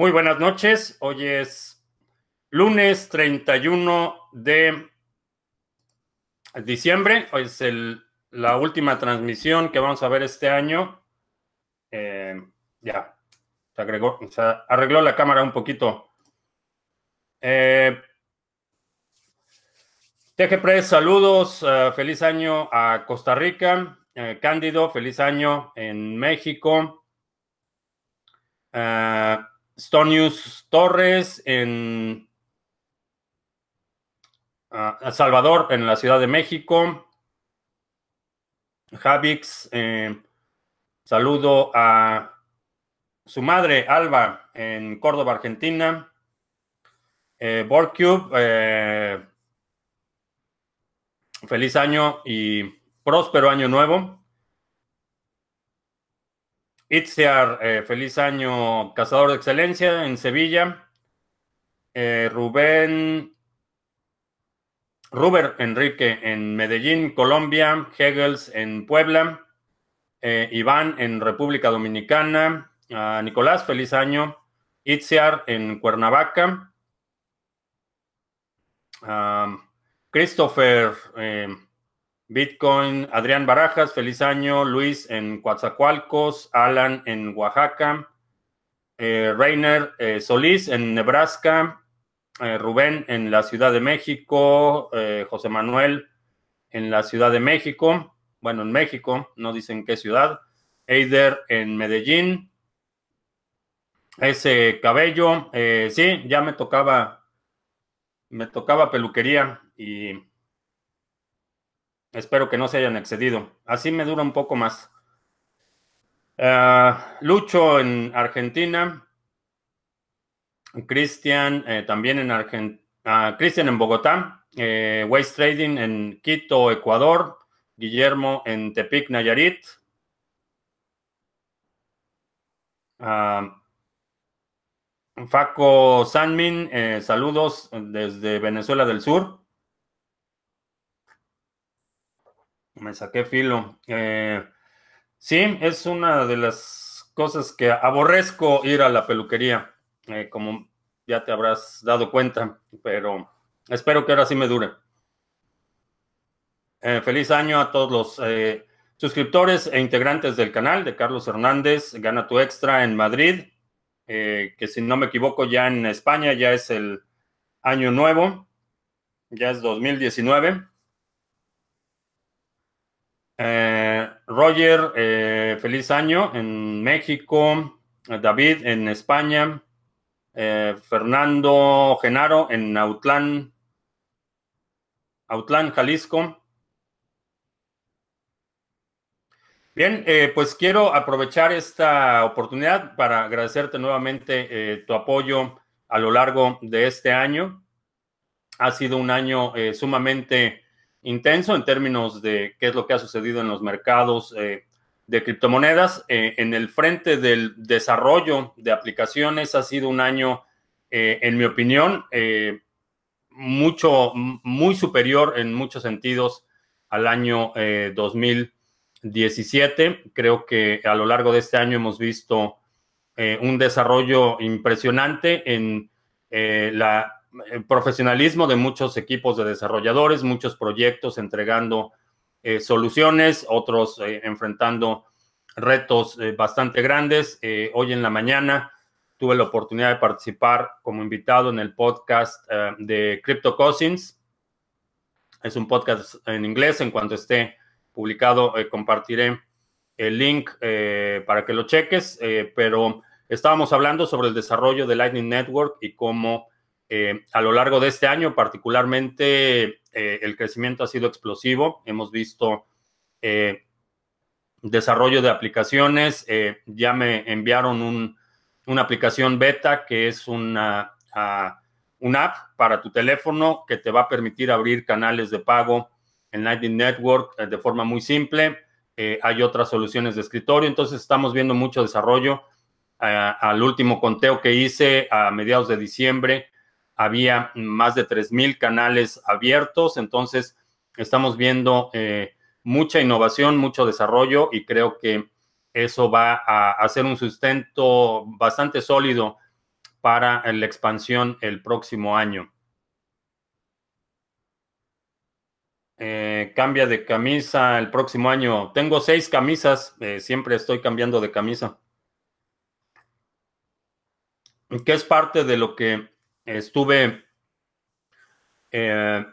Muy buenas noches. Hoy es lunes 31 de diciembre. Hoy es el, la última transmisión que vamos a ver este año. Eh, ya, se, agregó, se arregló la cámara un poquito. Eh, TGPress, saludos. Uh, feliz año a Costa Rica. Uh, Cándido, feliz año en México. Stonius Torres en uh, Salvador, en la Ciudad de México. Javix, eh, saludo a su madre, Alba, en Córdoba, Argentina. Eh, Borcube, eh, feliz año y próspero año nuevo. Itziar, eh, feliz año, cazador de excelencia en Sevilla. Eh, Rubén, Ruber Enrique en Medellín, Colombia. Hegels en Puebla. Eh, Iván en República Dominicana. Uh, Nicolás, feliz año. Itziar en Cuernavaca. Uh, Christopher, eh, Bitcoin, Adrián Barajas, feliz año, Luis en Coatzacoalcos, Alan en Oaxaca, eh, eh, Solís en Nebraska, eh, Rubén en la Ciudad de México, eh, José Manuel en la Ciudad de México, bueno, en México, no dicen qué ciudad, Eider en Medellín, ese cabello, sí, ya me tocaba, me tocaba peluquería y espero que no se hayan excedido. Así me dura un poco más. Uh, Lucho en Argentina. Cristian eh, también en Argentina. Uh, Cristian en Bogotá. Eh, Waste Trading en Quito, Ecuador. Guillermo en Tepic, Nayarit. Uh, Faco Sanmin, eh, saludos desde Venezuela del Sur. Me saqué filo. Eh, sí, es una de las cosas que aborrezco ir a la peluquería, eh, como ya te habrás dado cuenta, pero espero que ahora sí me dure. Eh, feliz año a todos los suscriptores e integrantes del canal de Carlos Hernández. Gana tu extra en Madrid, que si no me equivoco ya en España ya es el año nuevo, ya es 2019. Eh, Roger, eh, feliz año en México. David en España. Eh, Fernando Genaro en Autlán, Autlán, Jalisco. Bien, pues quiero aprovechar esta oportunidad para agradecerte nuevamente tu apoyo a lo largo de este año. Ha sido un año sumamente intenso en términos de qué es lo que ha sucedido en los mercados eh, de criptomonedas. Eh, en el frente del desarrollo de aplicaciones ha sido un año, eh, en mi opinión, mucho, muy superior en muchos sentidos al año 2017. Creo que a lo largo de este año hemos visto un desarrollo impresionante en la el profesionalismo de muchos equipos de desarrolladores, muchos proyectos entregando eh, soluciones, otros eh, enfrentando retos eh, bastante grandes. Eh, hoy en la mañana tuve la oportunidad de participar como invitado en el podcast de Crypto Cousins. Es un podcast en inglés. En cuanto esté publicado, compartiré el link para que lo cheques. pero estábamos hablando sobre el desarrollo de Lightning Network y cómo eh, a lo largo de este año, particularmente, eh, el crecimiento ha sido explosivo. Hemos visto eh, desarrollo de aplicaciones. ya me enviaron un, una aplicación beta que es una, una app para tu teléfono que te va a permitir abrir canales de pago en Lightning Network de forma muy simple. hay otras soluciones de escritorio. Entonces, estamos viendo mucho desarrollo. al último conteo que hice a mediados de diciembre, había más de 3.000 canales abiertos, entonces estamos viendo eh, mucha innovación, mucho desarrollo y creo que eso va a hacer un sustento bastante sólido para la expansión el próximo año. Eh, cambia de camisa el próximo año. Tengo seis camisas, eh, siempre estoy cambiando de camisa. Que es parte de lo que estuve eh,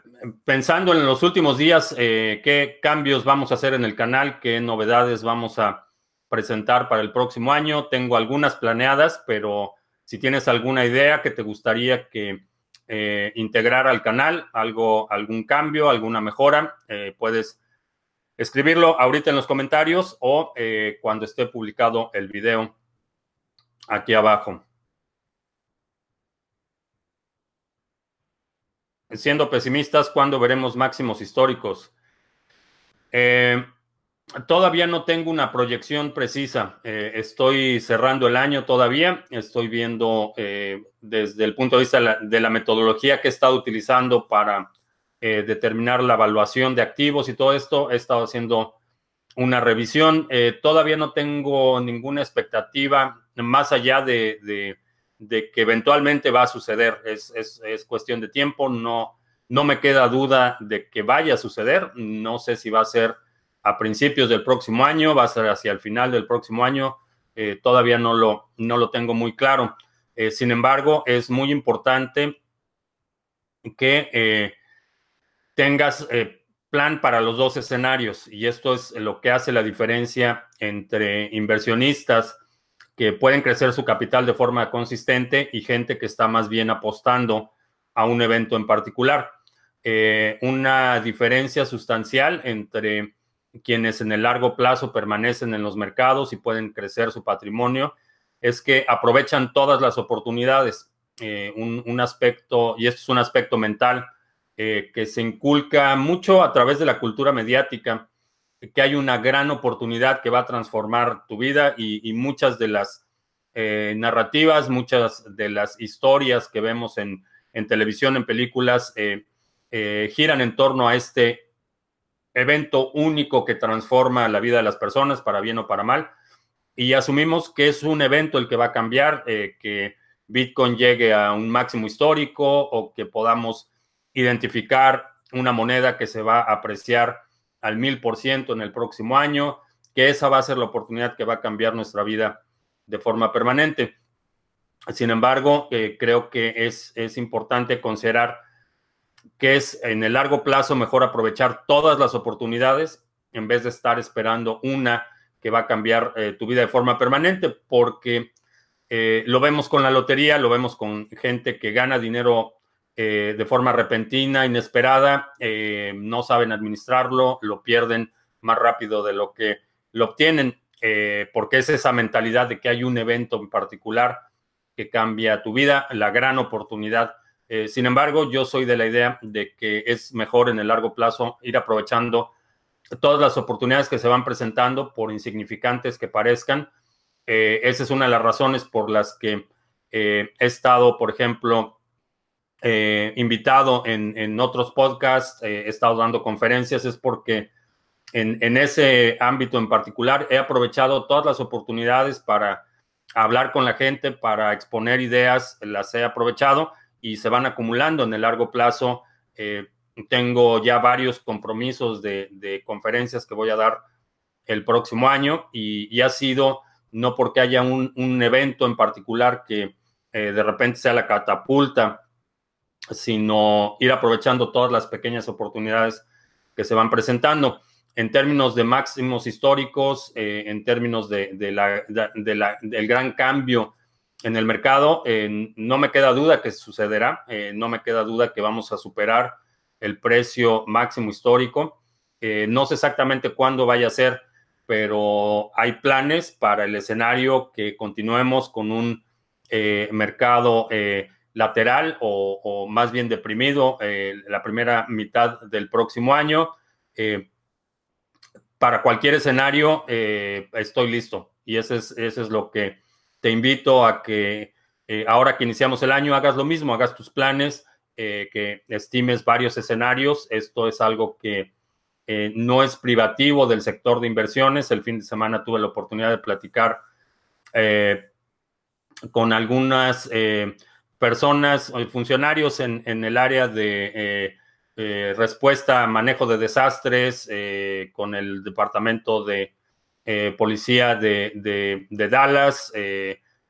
pensando en los últimos días, qué cambios vamos a hacer en el canal, qué novedades vamos a presentar para el próximo año. Tengo algunas planeadas, pero si tienes alguna idea que te gustaría que eh, integrar al canal, algo, algún cambio, alguna mejora, eh, puedes escribirlo ahorita en los comentarios o eh, cuando esté publicado el video aquí abajo. Siendo pesimistas, ¿cuándo veremos máximos históricos? Todavía no tengo una proyección precisa. Eh, estoy cerrando el año todavía. Estoy viendo eh, desde el punto de vista de la, metodología que he estado utilizando para eh, determinar la evaluación de activos y todo esto. He estado haciendo una revisión. todavía no tengo ninguna expectativa más allá de, que eventualmente va a suceder. Es, es, cuestión de tiempo. No, no me queda duda de que vaya a suceder. No sé si va a ser a principios del próximo año, va a ser hacia el final del próximo año, eh, todavía no lo, no lo tengo muy claro. Eh, sin embargo, es muy importante que eh, tengas plan para los dos escenarios y esto es lo que hace la diferencia entre inversionistas que pueden crecer su capital de forma consistente y gente que está más bien apostando a un evento en particular. una diferencia sustancial entre quienes en el largo plazo permanecen en los mercados y pueden crecer su patrimonio, es que aprovechan todas las oportunidades. Eh, un, aspecto, y esto es un aspecto mental, eh, que se inculca mucho a través de la cultura mediática, que hay una gran oportunidad que va a transformar tu vida y, muchas de las eh, narrativas, muchas de las historias que vemos en, en televisión, en películas, giran en torno a este evento único que transforma la vida de las personas para bien o para mal. Y asumimos que es un evento el que va a cambiar, eh, que Bitcoin llegue a un máximo histórico o que podamos identificar una moneda que se va a apreciar al mil por ciento en el próximo año, que esa va a ser la oportunidad que va a cambiar nuestra vida de forma permanente. Sin embargo, eh, creo que es, es importante considerar que es en el largo plazo mejor aprovechar todas las oportunidades en vez de estar esperando una que va a cambiar eh, tu vida de forma permanente, porque eh, lo vemos con la lotería, lo vemos con gente que gana dinero eh, de forma repentina, inesperada, no saben administrarlo, lo pierden más rápido de lo que lo obtienen, porque es esa mentalidad de que hay un evento en particular que cambia tu vida, la gran oportunidad eh, sin embargo, yo soy de la idea de que es mejor en el largo plazo ir aprovechando todas las oportunidades que se van presentando, por insignificantes que parezcan. Eh, esa es una de las razones por las que eh, he estado, por ejemplo, invitado en, otros podcasts, he estado dando conferencias, es porque en, en, ese ámbito en particular he aprovechado todas las oportunidades para hablar con la gente, para exponer ideas, las he aprovechado y se van acumulando en el largo plazo. Eh, tengo ya varios compromisos de, conferencias que voy a dar el próximo año y, ha sido no porque haya un, evento en particular que eh, de repente sea la catapulta, sino ir aprovechando todas las pequeñas oportunidades que se van presentando. En términos de máximos históricos, eh, en términos de, la, del gran cambio en el mercado. Eh, no me queda duda que sucederá, eh, no me queda duda que vamos a superar el precio máximo histórico. No sé exactamente cuándo vaya a ser, pero hay planes para el escenario que continuemos con un mercado lateral o, más bien deprimido la primera mitad del próximo año. para cualquier escenario, estoy listo. Y eso es, eso es lo que te invito a que eh, ahora que iniciamos el año hagas lo mismo, hagas tus planes, eh, que estimes varios escenarios. Esto es algo que eh, no es privativo del sector de inversiones. El fin de semana tuve la oportunidad de platicar con algunas personas, funcionarios en, el área de respuesta, manejo de desastres, con el departamento de policía de, Dallas,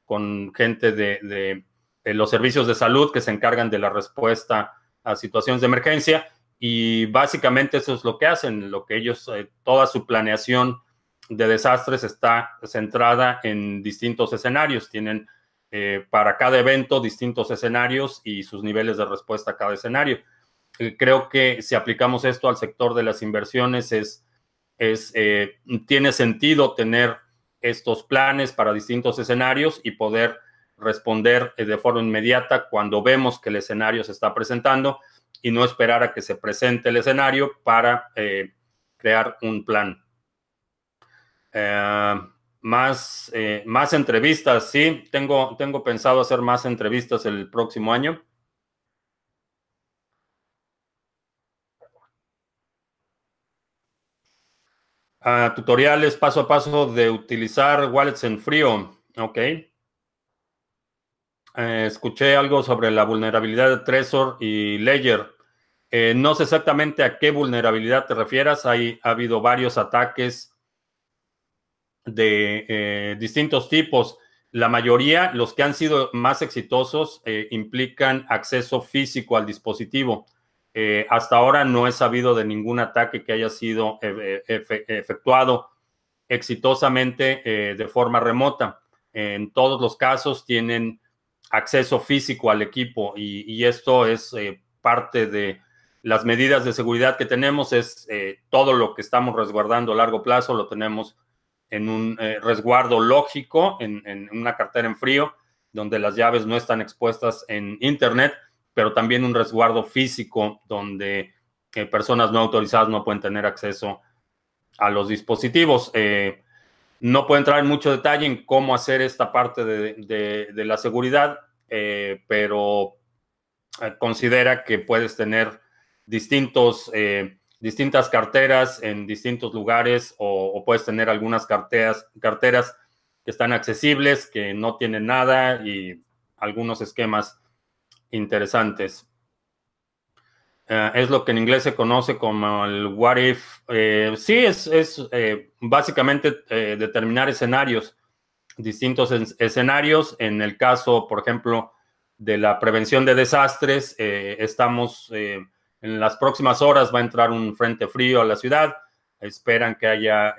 con gente de, los servicios de salud que se encargan de la respuesta a situaciones de emergencia. Y básicamente eso es lo que hacen, lo que ellos, eh, toda su planeación de desastres está centrada en distintos escenarios. Tienen eh, para cada evento distintos escenarios y sus niveles de respuesta a cada escenario. Eh, creo que si aplicamos esto al sector de las inversiones, es, es tiene sentido tener estos planes para distintos escenarios y poder responder de forma inmediata cuando vemos que el escenario se está presentando y no esperar a que se presente el escenario para eh, crear un plan. Eh, más, eh, más entrevistas, sí, tengo, tengo pensado hacer más entrevistas el próximo año. Ah, tutoriales paso a paso de utilizar wallets en frío. Ok. Eh, escuché algo sobre la vulnerabilidad de Trezor y Ledger. Eh, no sé exactamente a qué vulnerabilidad te refieras. Hay, ha habido varios ataques de eh, distintos tipos. La mayoría, los que han sido más exitosos, implican acceso físico al dispositivo. hasta ahora no he sabido de ningún ataque que haya sido efectuado exitosamente de forma remota. En todos los casos tienen acceso físico al equipo y, esto es eh, parte de las medidas de seguridad que tenemos, es eh, todo lo que estamos resguardando a largo plazo, lo tenemos en un eh, resguardo lógico, en, una cartera en frío, donde las llaves no están expuestas en Internet, pero también un resguardo físico donde personas no autorizadas no pueden tener acceso a los dispositivos. No puedo entrar en mucho detalle en cómo hacer esta parte de, la seguridad, eh, pero eh, considera que puedes tener distintos, eh, distintas carteras en distintos lugares o, puedes tener algunas carteras, carteras que están accesibles, que no tienen nada y algunos esquemas interesantes. Eh, es lo que en inglés se conoce como el what if. Eh, sí, es, es eh, básicamente determinar escenarios, distintos escenarios. En el caso, por ejemplo, de la prevención de desastres, estamos en las próximas horas va a entrar un frente frío a la ciudad. Esperan que haya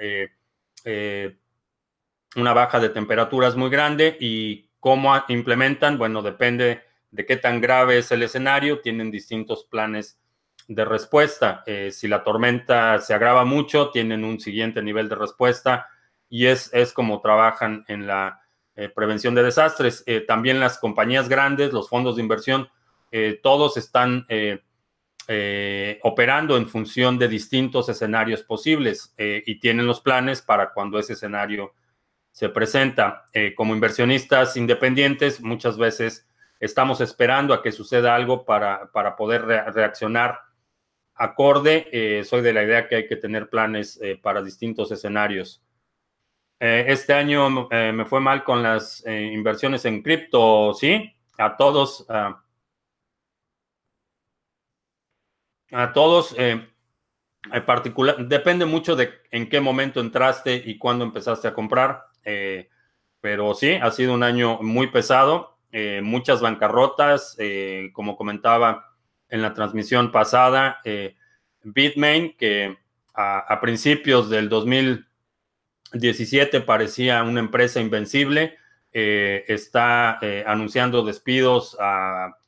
una baja de temperaturas muy grande y cómo implementan, bueno, depende de qué tan grave es el escenario, tienen distintos planes de respuesta. Eh, si la tormenta se agrava mucho, tienen un siguiente nivel de respuesta y es, es como trabajan en la eh, prevención de desastres. Eh, también las compañías grandes, los fondos de inversión, todos están operando en función de distintos escenarios posibles y tienen los planes para cuando ese escenario se presenta. como inversionistas independientes, muchas veces estamos esperando a que suceda algo para, para poder reaccionar acorde. Eh, soy de la idea que hay que tener planes eh, para distintos escenarios. Eh, este año me fue mal con las inversiones en cripto, ¿sí? A todos. A todos. en particular, depende mucho de en qué momento entraste y cuándo empezaste a comprar. pero sí, ha sido un año muy pesado. muchas bancarrotas, como comentaba en la transmisión pasada, eh, Bitmain, que a, principios del 2017 parecía una empresa invencible, eh, está eh, anunciando despidos a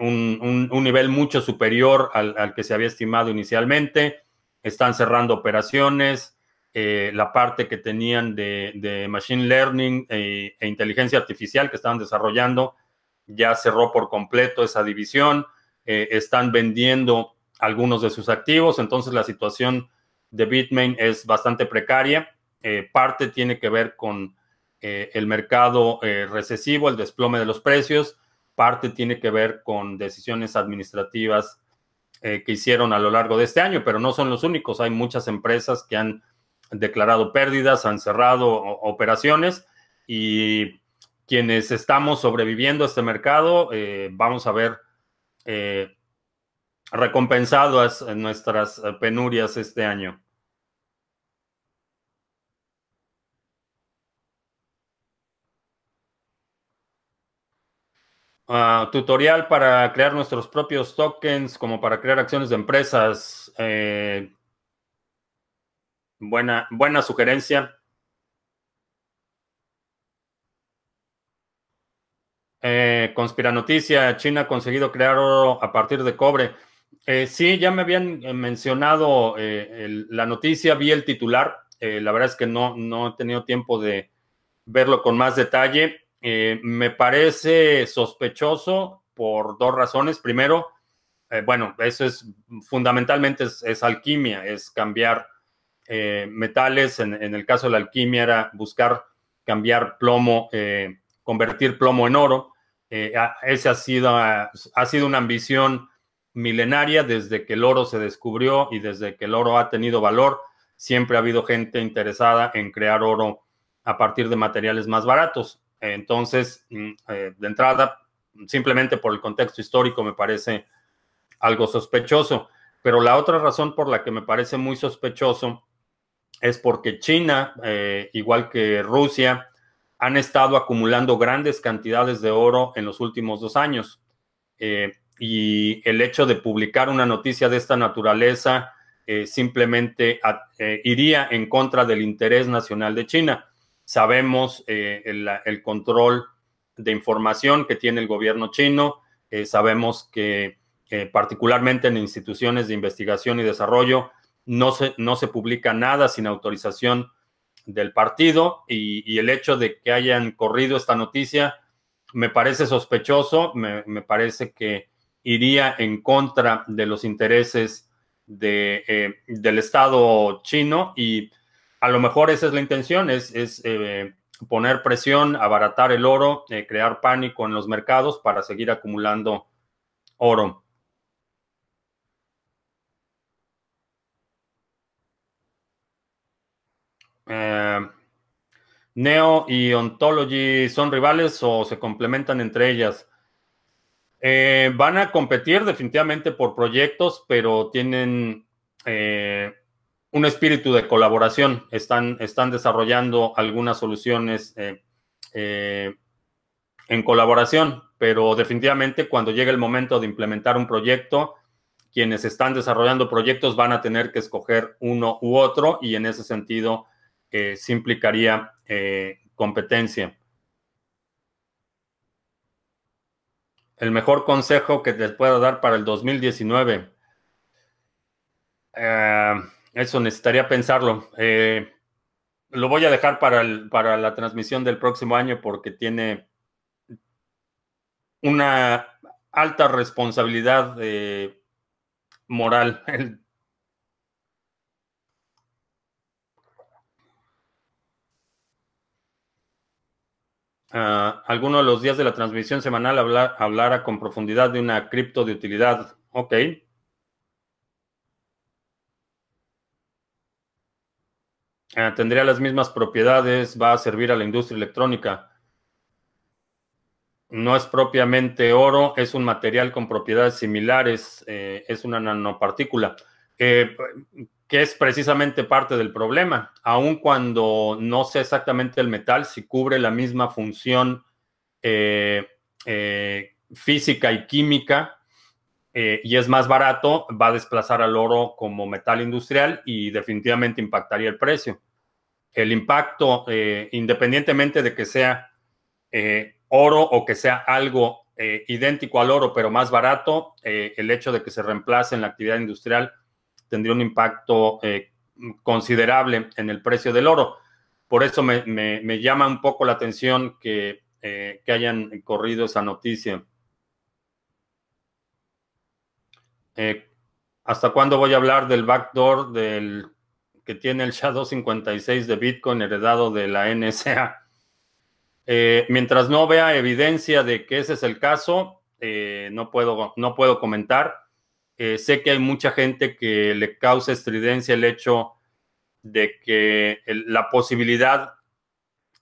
un, nivel mucho superior al, que se había estimado inicialmente. Están cerrando operaciones. la parte que tenían de, Machine Learning e inteligencia artificial que estaban desarrollando ya cerró por completo esa división. Eh, están vendiendo algunos de sus activos, entonces la situación de Bitmain es bastante precaria. Eh, parte tiene que ver con eh, el mercado recesivo, el desplome de los precios, parte tiene que ver con decisiones administrativas que hicieron a lo largo de este año, pero no son los únicos. Hay muchas empresas que han declarado pérdidas, han cerrado operaciones y quienes estamos sobreviviendo a este mercado, vamos a ver recompensadas nuestras penurias este año. Ah, tutorial para crear nuestros propios tokens, como para crear acciones de empresas. Eh, buena, buena sugerencia. Eh, conspiranoticia, China ha conseguido crear oro a partir de cobre. Eh, sí, ya me habían mencionado la noticia, vi el titular. la verdad es que no, no he tenido tiempo de verlo con más detalle. Eh, me parece sospechoso por dos razones. Primero, eh, bueno, eso es fundamentalmente es, alquimia, es cambiar eh, metales. En, el caso de la alquimia era buscar cambiar plomo, convertir plomo en oro. esa ha sido, ha sido una ambición milenaria desde que el oro se descubrió y desde que el oro ha tenido valor. Siempre ha habido gente interesada en crear oro a partir de materiales más baratos. Entonces, mm, eh, de entrada, simplemente por el contexto histórico me parece algo sospechoso. Pero la otra razón por la que me parece muy sospechoso es porque China, eh, igual que Rusia, han estado acumulando grandes cantidades de oro en los últimos dos años. Eh, y el hecho de publicar una noticia de esta naturaleza simplemente iría en contra del interés nacional de China. Sabemos eh, el, control de información que tiene el gobierno chino. Eh, sabemos que eh, particularmente en instituciones de investigación y desarrollo no se, no se publica nada sin autorización del partido y, el hecho de que hayan corrido esta noticia me parece sospechoso, me, parece que iría en contra de los intereses de, del Estado chino y a lo mejor esa es la intención, es, eh, poner presión, abaratar el oro, eh, crear pánico en los mercados para seguir acumulando oro. Eh, Neo y Ontology son rivales o se complementan entre ellas. van a competir definitivamente por proyectos, pero tienen un espíritu de colaboración. Están, están desarrollando algunas soluciones eh, eh, en colaboración, pero definitivamente cuando llegue el momento de implementar un proyecto, quienes están desarrollando proyectos van a tener que escoger uno u otro y en ese sentido eh, se implicaría competencia. El mejor consejo que te puedo dar para el 2019. Eso necesitaría pensarlo. Eh, lo voy a dejar para, para la transmisión del próximo año porque tiene una alta responsabilidad eh, moral. Uh, alguno de los días de la transmisión semanal hablar, hablara con profundidad de una cripto de utilidad. Ok. Eh, tendría las mismas propiedades, va a servir a la industria electrónica. No es propiamente oro, es un material con propiedades similares, eh, es una nanopartícula, que es precisamente parte del problema. Aun cuando no sé exactamente el metal, si cubre la misma función eh, física y química, y es más barato, va a desplazar al oro como metal industrial y definitivamente impactaría el precio el impacto, eh, independientemente de que sea eh, oro o que sea algo eh, idéntico al oro, pero más barato, el hecho de que se reemplace en la actividad industrial tendría un impacto considerable en el precio del oro. Por eso me, llama un poco la atención que hayan corrido esa noticia. ¿Hasta cuándo voy a hablar del backdoor del que tiene el SHA-256 de Bitcoin heredado de la NSA. Eh, mientras no vea evidencia de que ese es el caso, eh, no, puedo, no puedo comentar. Eh, sé que hay mucha gente que le causa estridencia el hecho de que la posibilidad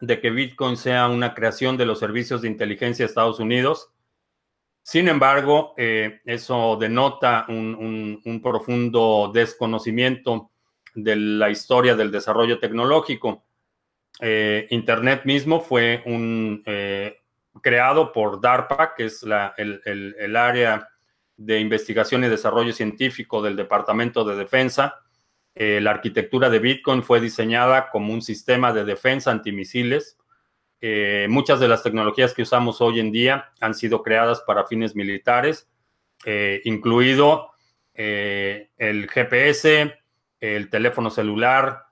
de que Bitcoin sea una creación de los servicios de inteligencia de Estados Unidos. Sin embargo, eh, eso denota un, profundo desconocimiento de la historia del desarrollo tecnológico. Eh, Internet mismo fue eh, creado por DARPA, que es el, área de investigación y desarrollo científico del Departamento de Defensa. la arquitectura de Bitcoin fue diseñada como un sistema de defensa antimisiles eh, muchas de las tecnologías que usamos hoy en día han sido creadas para fines militares, eh, incluido eh, el GPS, el teléfono celular,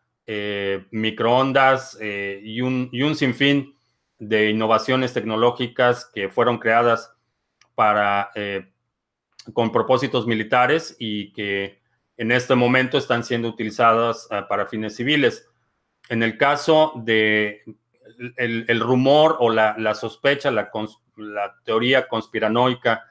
microondas y un, y, un, sinfín de innovaciones tecnológicas que fueron creadas para, con propósitos militares y que en este momento están siendo utilizadas para fines civiles. En el caso de el, rumor o la, sospecha, la, teoría conspiranoica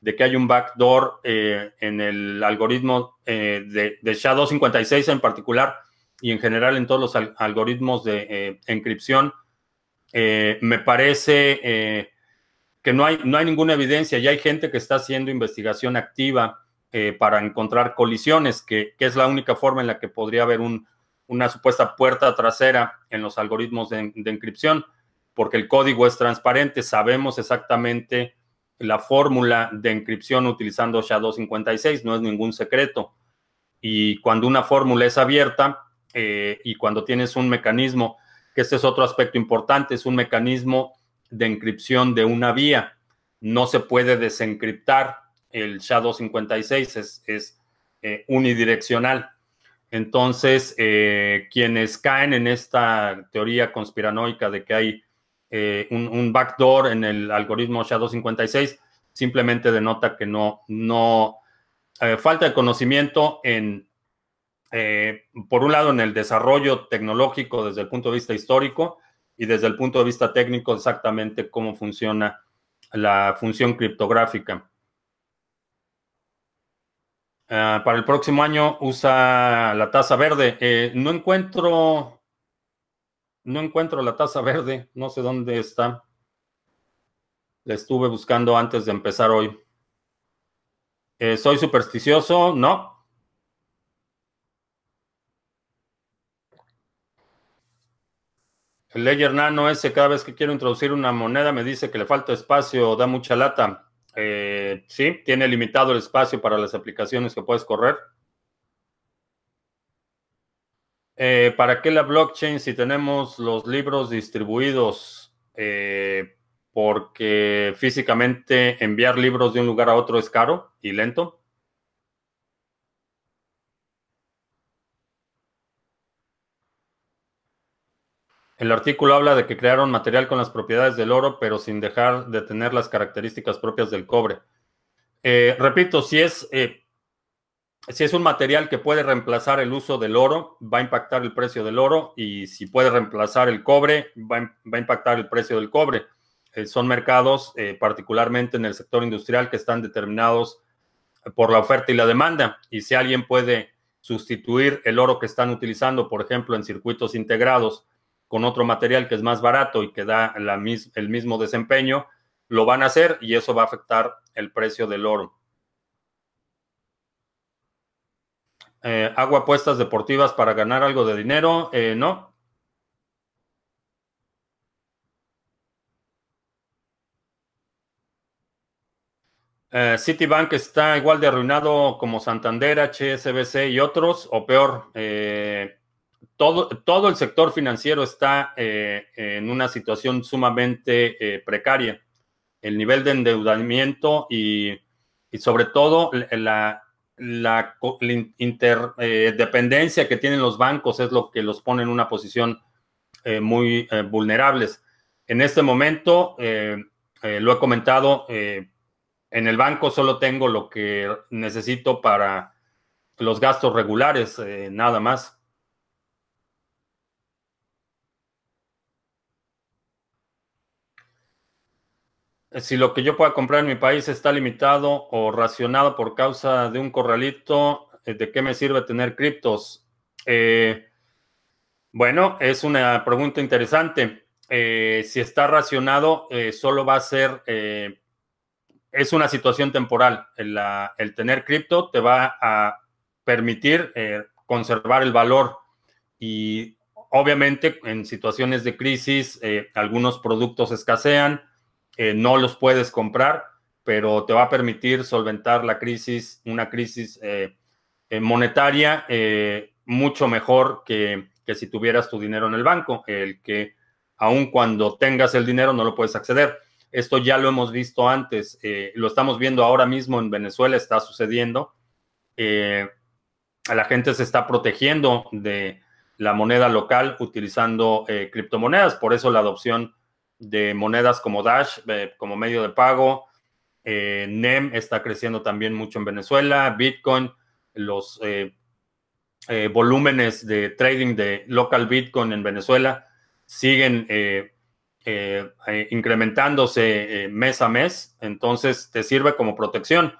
de que hay un backdoor eh, en el algoritmo eh, de, de, SHA-256 en particular y en general en todos los algoritmos de eh, encripción, me parece que no hay, no hay ninguna evidencia. Ya hay gente que está haciendo investigación activa para encontrar colisiones, que, que, es la única forma en la que podría haber un, una supuesta puerta trasera en los algoritmos de, encripción, porque el código es transparente, sabemos exactamente la fórmula de encripción utilizando SHA-256, no es ningún secreto. Y cuando una fórmula es abierta eh, y cuando tienes un mecanismo, que este es otro aspecto importante, es un mecanismo de encripción de una vía, no se puede desencriptar el SHA-256, es, es eh, unidireccional. Entonces, eh, quienes caen en esta teoría conspiranoica de que hay eh, un, backdoor en el algoritmo SHA-256, simplemente denota que no, no eh, falta de conocimiento en, por un lado, en el desarrollo tecnológico desde el punto de vista histórico y desde el punto de vista técnico exactamente cómo funciona la función criptográfica. Ah, para el próximo año usa la taza verde. Eh, no encuentro, no encuentro la taza verde. No sé dónde está. La estuve buscando antes de empezar hoy. Eh, ¿Soy supersticioso? No. El Ledger Nano ese, cada vez que quiero introducir una moneda, me dice que le falta espacio, da mucha lata. Eh, sí, tiene limitado el espacio para las aplicaciones que puedes correr. Eh, ¿Para qué la blockchain si tenemos los libros distribuidos? Eh, porque físicamente enviar libros de un lugar a otro es caro y lento. El artículo habla de que crearon material con las propiedades del oro, pero sin dejar de tener las características propias del cobre. Eh, repito, si es, eh, si es un material que puede reemplazar el uso del oro, va a impactar el precio del oro y si puede reemplazar el cobre, va a, impactar el precio del cobre. Eh, son mercados, particularmente en el sector industrial, que están determinados por la oferta y la demanda. Y si alguien puede sustituir el oro que están utilizando, por ejemplo, en circuitos integrados, con otro material que es más barato y que da el mismo desempeño, lo van a hacer y eso va a afectar el precio del oro. Eh, ¿Hago apuestas deportivas para ganar algo de dinero? Eh, no. Eh, Citibank está igual de arruinado como Santander, HSBC y otros, o peor. Eh, todo, el sector financiero está eh, en una situación sumamente eh, precaria. El nivel de endeudamiento y, sobre todo la, interdependencia que tienen los bancos es lo que los pone en una posición eh, muy vulnerables. En este momento, lo he comentado, en el banco solo tengo lo que necesito para los gastos regulares, nada más. Si lo que yo pueda comprar en mi país está limitado o racionado por causa de un corralito, eh, ¿de qué me sirve tener criptos? Eh, bueno, es una pregunta interesante. si está racionado, solo va a ser, es una situación temporal. El, el tener cripto te va a permitir conservar el valor y obviamente en situaciones de crisis algunos productos escasean, no los puedes comprar, pero te va a permitir solventar la crisis, una crisis eh, eh, monetaria eh, mucho mejor que, si tuvieras tu dinero en el banco, el que aun cuando tengas el dinero no lo puedes acceder. Esto ya lo hemos visto antes, lo estamos viendo ahora mismo en Venezuela, está sucediendo. la gente se está protegiendo de la moneda local utilizando criptomonedas, por eso la adopción de monedas como Dash como medio de pago, eh, NEM está creciendo también mucho en Venezuela. Bitcoin, los eh, eh, volúmenes de trading de local Bitcoin en Venezuela siguen incrementándose mes a mes. Entonces te sirve como protección.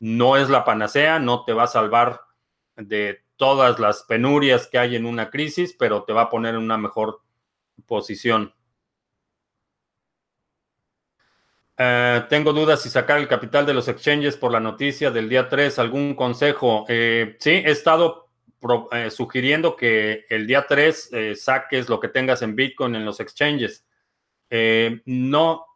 No es la panacea, no te va a salvar de todas las penurias que hay en una crisis, pero te va a poner en una mejor posición. Eh, tengo dudas si sacar el capital de los exchanges por la noticia del día 3. ¿Algún consejo? Eh, sí, he estado eh, sugiriendo que el día 3 saques lo que tengas en Bitcoin en los exchanges. no,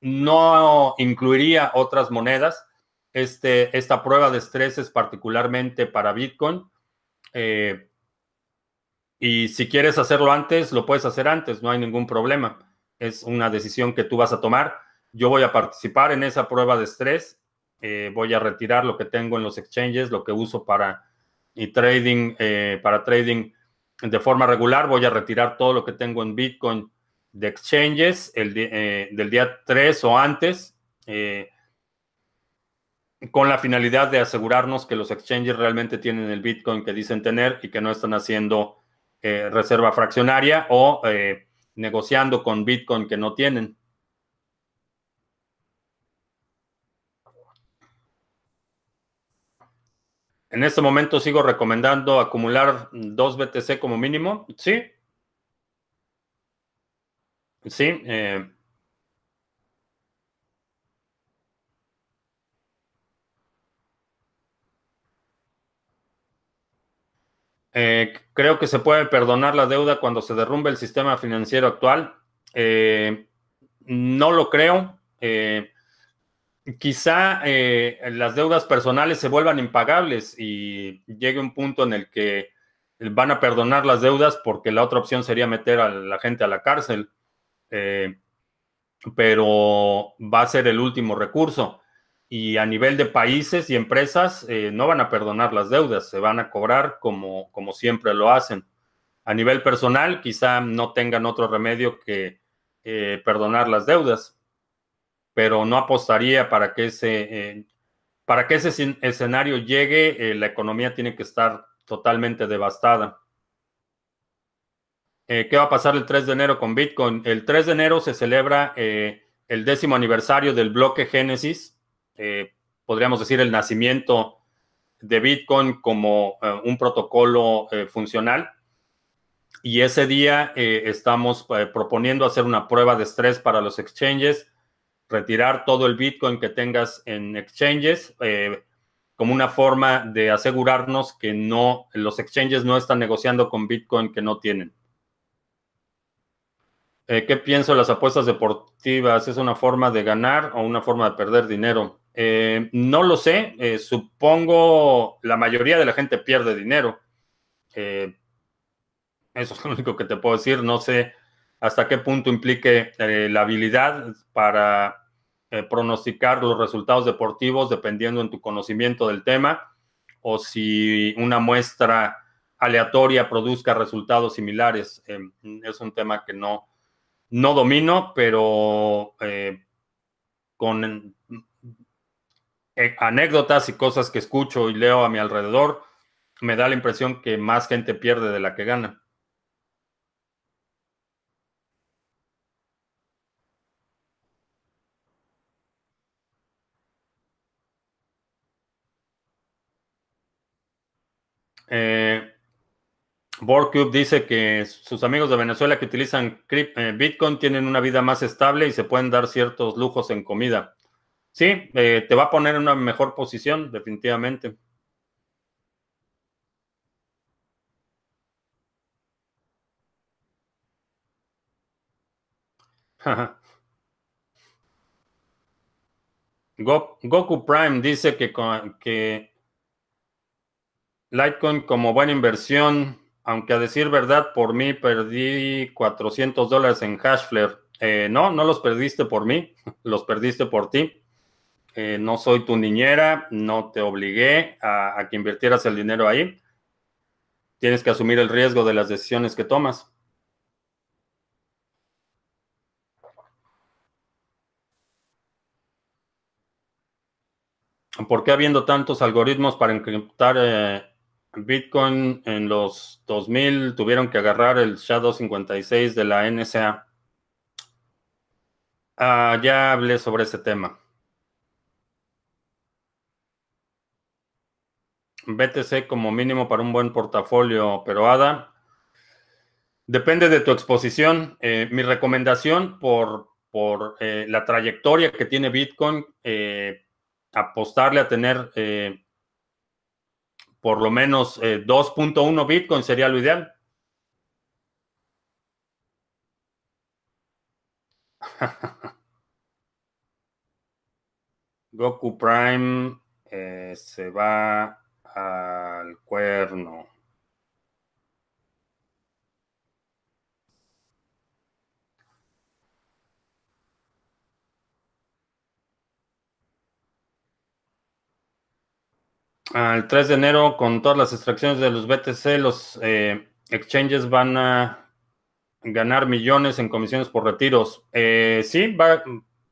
no incluiría otras monedas. Este, esta prueba de estrés es particularmente para Bitcoin. y si quieres hacerlo antes, lo puedes hacer antes, no hay ningún problema es una decisión que tú vas a tomar. Yo voy a participar en esa prueba de estrés, eh, voy a retirar lo que tengo en los exchanges, lo que uso para y trading, eh, para trading de forma regular, voy a retirar todo lo que tengo en Bitcoin de exchanges el eh, del día 3 o antes, con la finalidad de asegurarnos que los exchanges realmente tienen el Bitcoin que dicen tener y que no están haciendo reserva fraccionaria o negociando con Bitcoin que no tienen. En este momento sigo recomendando acumular dos BTC como mínimo. Sí. Sí. Eh, Eh, creo que se puede perdonar la deuda cuando se derrumbe el sistema financiero actual. Eh, no lo creo. Eh, quizá las deudas personales se vuelvan impagables y llegue un punto en el que van a perdonar las deudas porque la otra opción sería meter a la gente a la cárcel. pero va a ser el último recurso y a nivel de países y empresas eh, no van a perdonar las deudas, se van a cobrar como, como siempre lo hacen. A nivel personal, quizá no tengan otro remedio que eh, perdonar las deudas, pero no apostaría para que ese, eh, para que ese escenario llegue, la economía tiene que estar totalmente devastada. ¿Qué va a pasar el 3 de enero con Bitcoin? El 3 de enero se celebra el décimo aniversario del bloque Génesis, eh, podríamos decir, el nacimiento de Bitcoin como eh, un protocolo eh, funcional. Y ese día estamos proponiendo hacer una prueba de estrés para los exchanges, retirar todo el Bitcoin que tengas en exchanges como una forma de asegurarnos que no, los exchanges no están negociando con Bitcoin que no tienen. ¿Qué pienso de las apuestas deportivas? ¿Es una forma de ganar o una forma de perder dinero? Eh, no lo sé, eh, supongo la mayoría de la gente pierde dinero. Eh, eso es lo único que te puedo decir. No sé hasta qué punto implique la habilidad para pronosticar los resultados deportivos dependiendo en tu conocimiento del tema o si una muestra aleatoria produzca resultados similares. es un tema que no, no domino, pero con eh, anécdotas y cosas que escucho y leo a mi alrededor, me da la impresión que más gente pierde de la que gana. Eh, Borcube dice que sus amigos de Venezuela que utilizan Bitcoin tienen una vida más estable y se pueden dar ciertos lujos en comida. Sí, te va a poner en una mejor posición, definitivamente. Goku Prime dice que Litecoin como buena inversión, aunque a decir verdad, por mí perdí 400 dólares en Hashflare. Eh, no, no los perdiste por mí, los perdiste por ti. Eh, no soy tu niñera, no te obligué a que invirtieras el dinero ahí. Tienes que asumir el riesgo de las decisiones que tomas. ¿Por qué habiendo tantos algoritmos para encriptar eh, Bitcoin en los 2000 tuvieron que agarrar el SHA-256 de la NSA? Ah, ya hablé sobre ese tema. BTC como mínimo para un buen portafolio, pero ADA, depende de tu exposición. Eh, mi recomendación por, por eh, la trayectoria que tiene Bitcoin, apostarle a tener eh, por lo menos 2.1 eh, Bitcoin sería lo ideal. Goku Prime eh, se va al cuerno. El 3 de enero, con todas las extracciones de los BTC, los eh, exchanges van a ganar millones en comisiones por retiros. Eh, sí,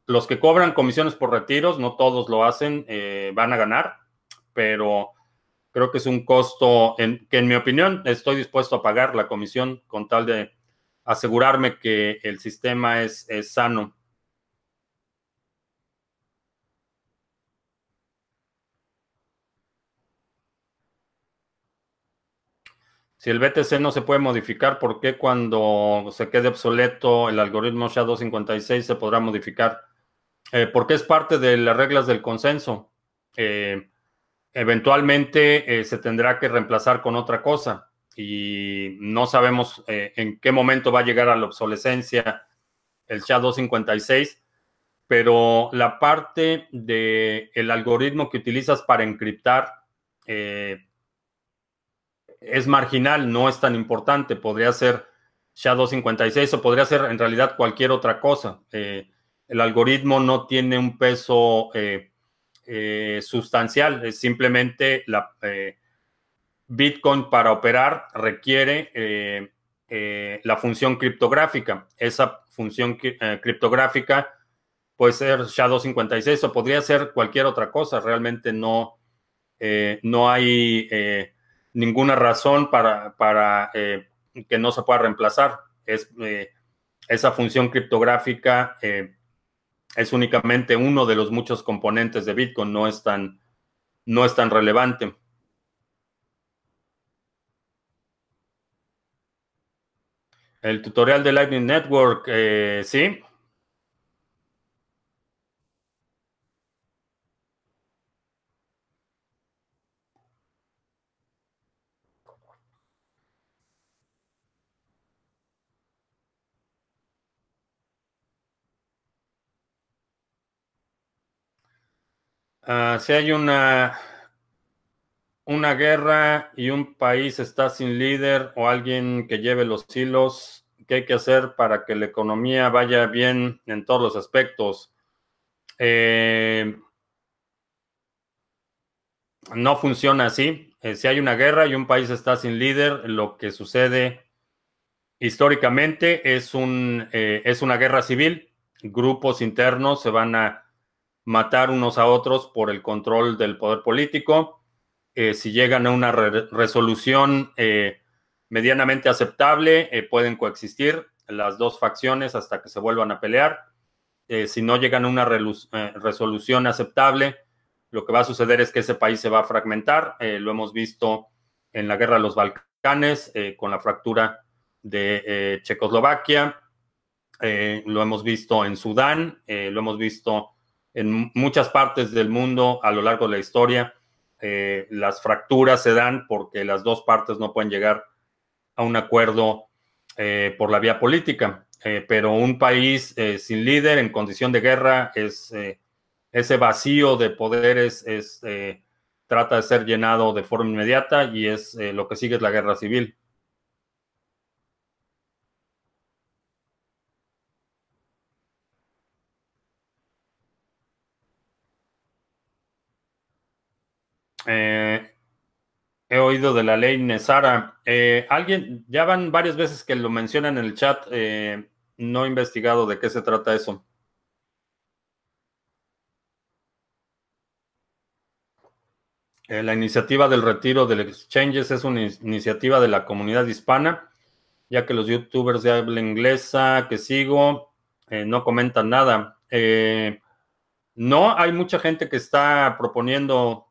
los que cobran comisiones por retiros, no todos lo hacen, eh, van a ganar, pero creo que es un costo que en mi opinión estoy dispuesto a pagar la comisión con tal de asegurarme que el sistema es sano. Si el BTC no se puede modificar, ¿por qué cuando se quede obsoleto el algoritmo SHA-256 se podrá modificar? Eh, porque es parte de las reglas del consenso. Eh, eventualmente eh, se tendrá que reemplazar con otra cosa y no sabemos en qué momento va a llegar a la obsolescencia el SHA-256, pero la parte del algoritmo que utilizas para encriptar es marginal, no es tan importante. Podría ser SHA-256 o podría ser en realidad cualquier otra cosa. Eh, el algoritmo no tiene un peso eh, eh, sustancial, es simplemente la Bitcoin para operar requiere la función criptográfica. Esa función criptográfica puede ser SHA-256 o podría ser cualquier otra cosa. Realmente no, no hay ninguna razón para, para eh, que no se pueda reemplazar. Es, eh, esa función criptográfica eh, es únicamente uno de los muchos componentes de Bitcoin, no es tan, no es tan relevante. El tutorial de Lightning Network, sí, Ah, si hay una, una guerra y un país está sin líder o alguien que lleve los hilos, ¿qué hay que hacer para que la economía vaya bien en todos los aspectos? Eh, no funciona así. Eh, si hay una guerra y un país está sin líder, lo que sucede históricamente es, un, eh, es una guerra civil. Grupos internos se van a matar unos a otros por el control del poder político. Eh, si llegan a una resolución eh, medianamente aceptable, eh, pueden coexistir las dos facciones hasta que se vuelvan a pelear. si no llegan a una resolución aceptable, lo que va a suceder es que ese país se va a fragmentar. lo hemos visto en la guerra de los Balcanes Balcanes, con la fractura de Checoslovaquia, lo hemos visto en Sudán, lo hemos visto en muchas partes del mundo a lo largo de la historia. las fracturas se dan porque las dos partes no pueden llegar a un acuerdo por la vía política. pero un país sin líder en condición de guerra es ese vacío de poderes es, eh, trata de ser llenado de forma inmediata y es eh, lo que sigue es la guerra civil. Eh, he oído de la ley Nesara. alguien, ya van varias veces que lo mencionan en el chat. no he investigado de qué se trata eso. Eh, la iniciativa del retiro del exchanges es una iniciativa de la comunidad hispana, ya que los youtubers de habla inglesa que sigo eh, no comentan nada. Eh, no, hay mucha gente que está proponiendo,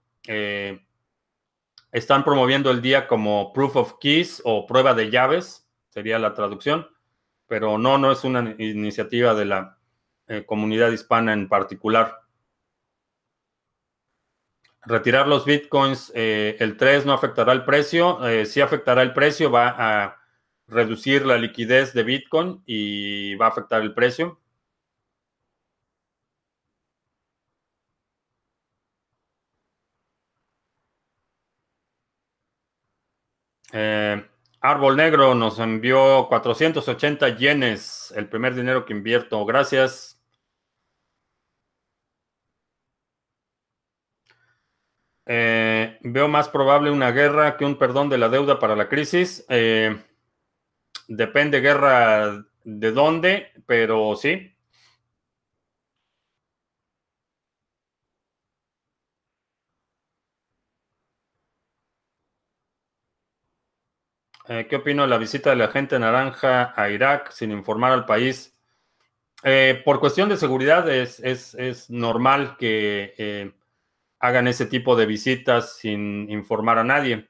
están promoviendo el día como proof of keys o prueba de llaves, sería la traducción, pero no, no es una iniciativa de la comunidad hispana en particular retirar los bitcoins, eh, el 3 no afectará el precio, eh, sí afectará el precio, va a reducir la liquidez de bitcoin y va a afectar el precio. Eh, Árbol Negro nos envió 480 yenes, el primer dinero que invierto. Gracias. Eh, veo más probable una guerra que un perdón de la deuda para la crisis. Eh, depende guerra de dónde, pero sí. Eh, ¿Qué opino de la visita de la gente naranja a Irak sin informar al país? por cuestión de seguridad es, es normal que hagan ese tipo de visitas sin informar a nadie.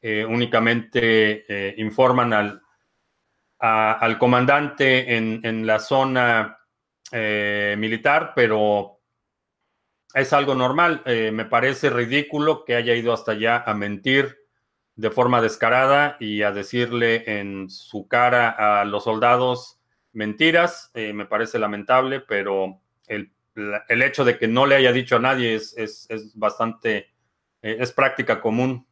Eh, únicamente eh, informan al, al comandante en, la zona eh, militar, pero es algo normal. me parece ridículo que haya ido hasta allá a mentir de forma descarada y a decirle en su cara a los soldados mentiras. me parece lamentable, pero el el hecho de que no le haya dicho a nadie es, bastante, eh, es práctica común.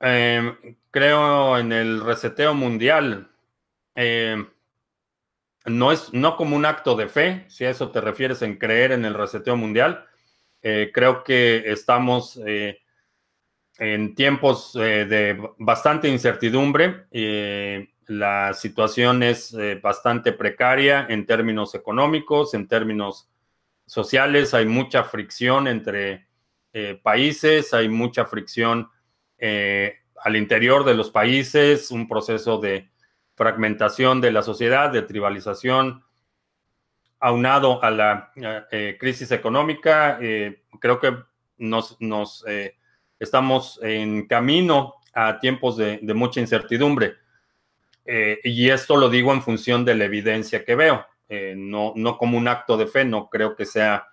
Em, creo en el reseteo mundial. Em, no es no como un acto de fe, si a eso te refieres en creer en el reseteo mundial. Eh, creo que estamos eh, en tiempos eh, de bastante incertidumbre. La situación es bastante precaria en términos económicos, en términos sociales. Hay mucha fricción entre países, hay mucha fricción al interior de los países, un proceso de fragmentación de la sociedad, de tribalización, aunado a la crisis económica. creo que nos, estamos en camino a tiempos de, mucha incertidumbre. Eh, y esto lo digo en función de la evidencia que veo, eh, no, no como un acto de fe, no creo que sea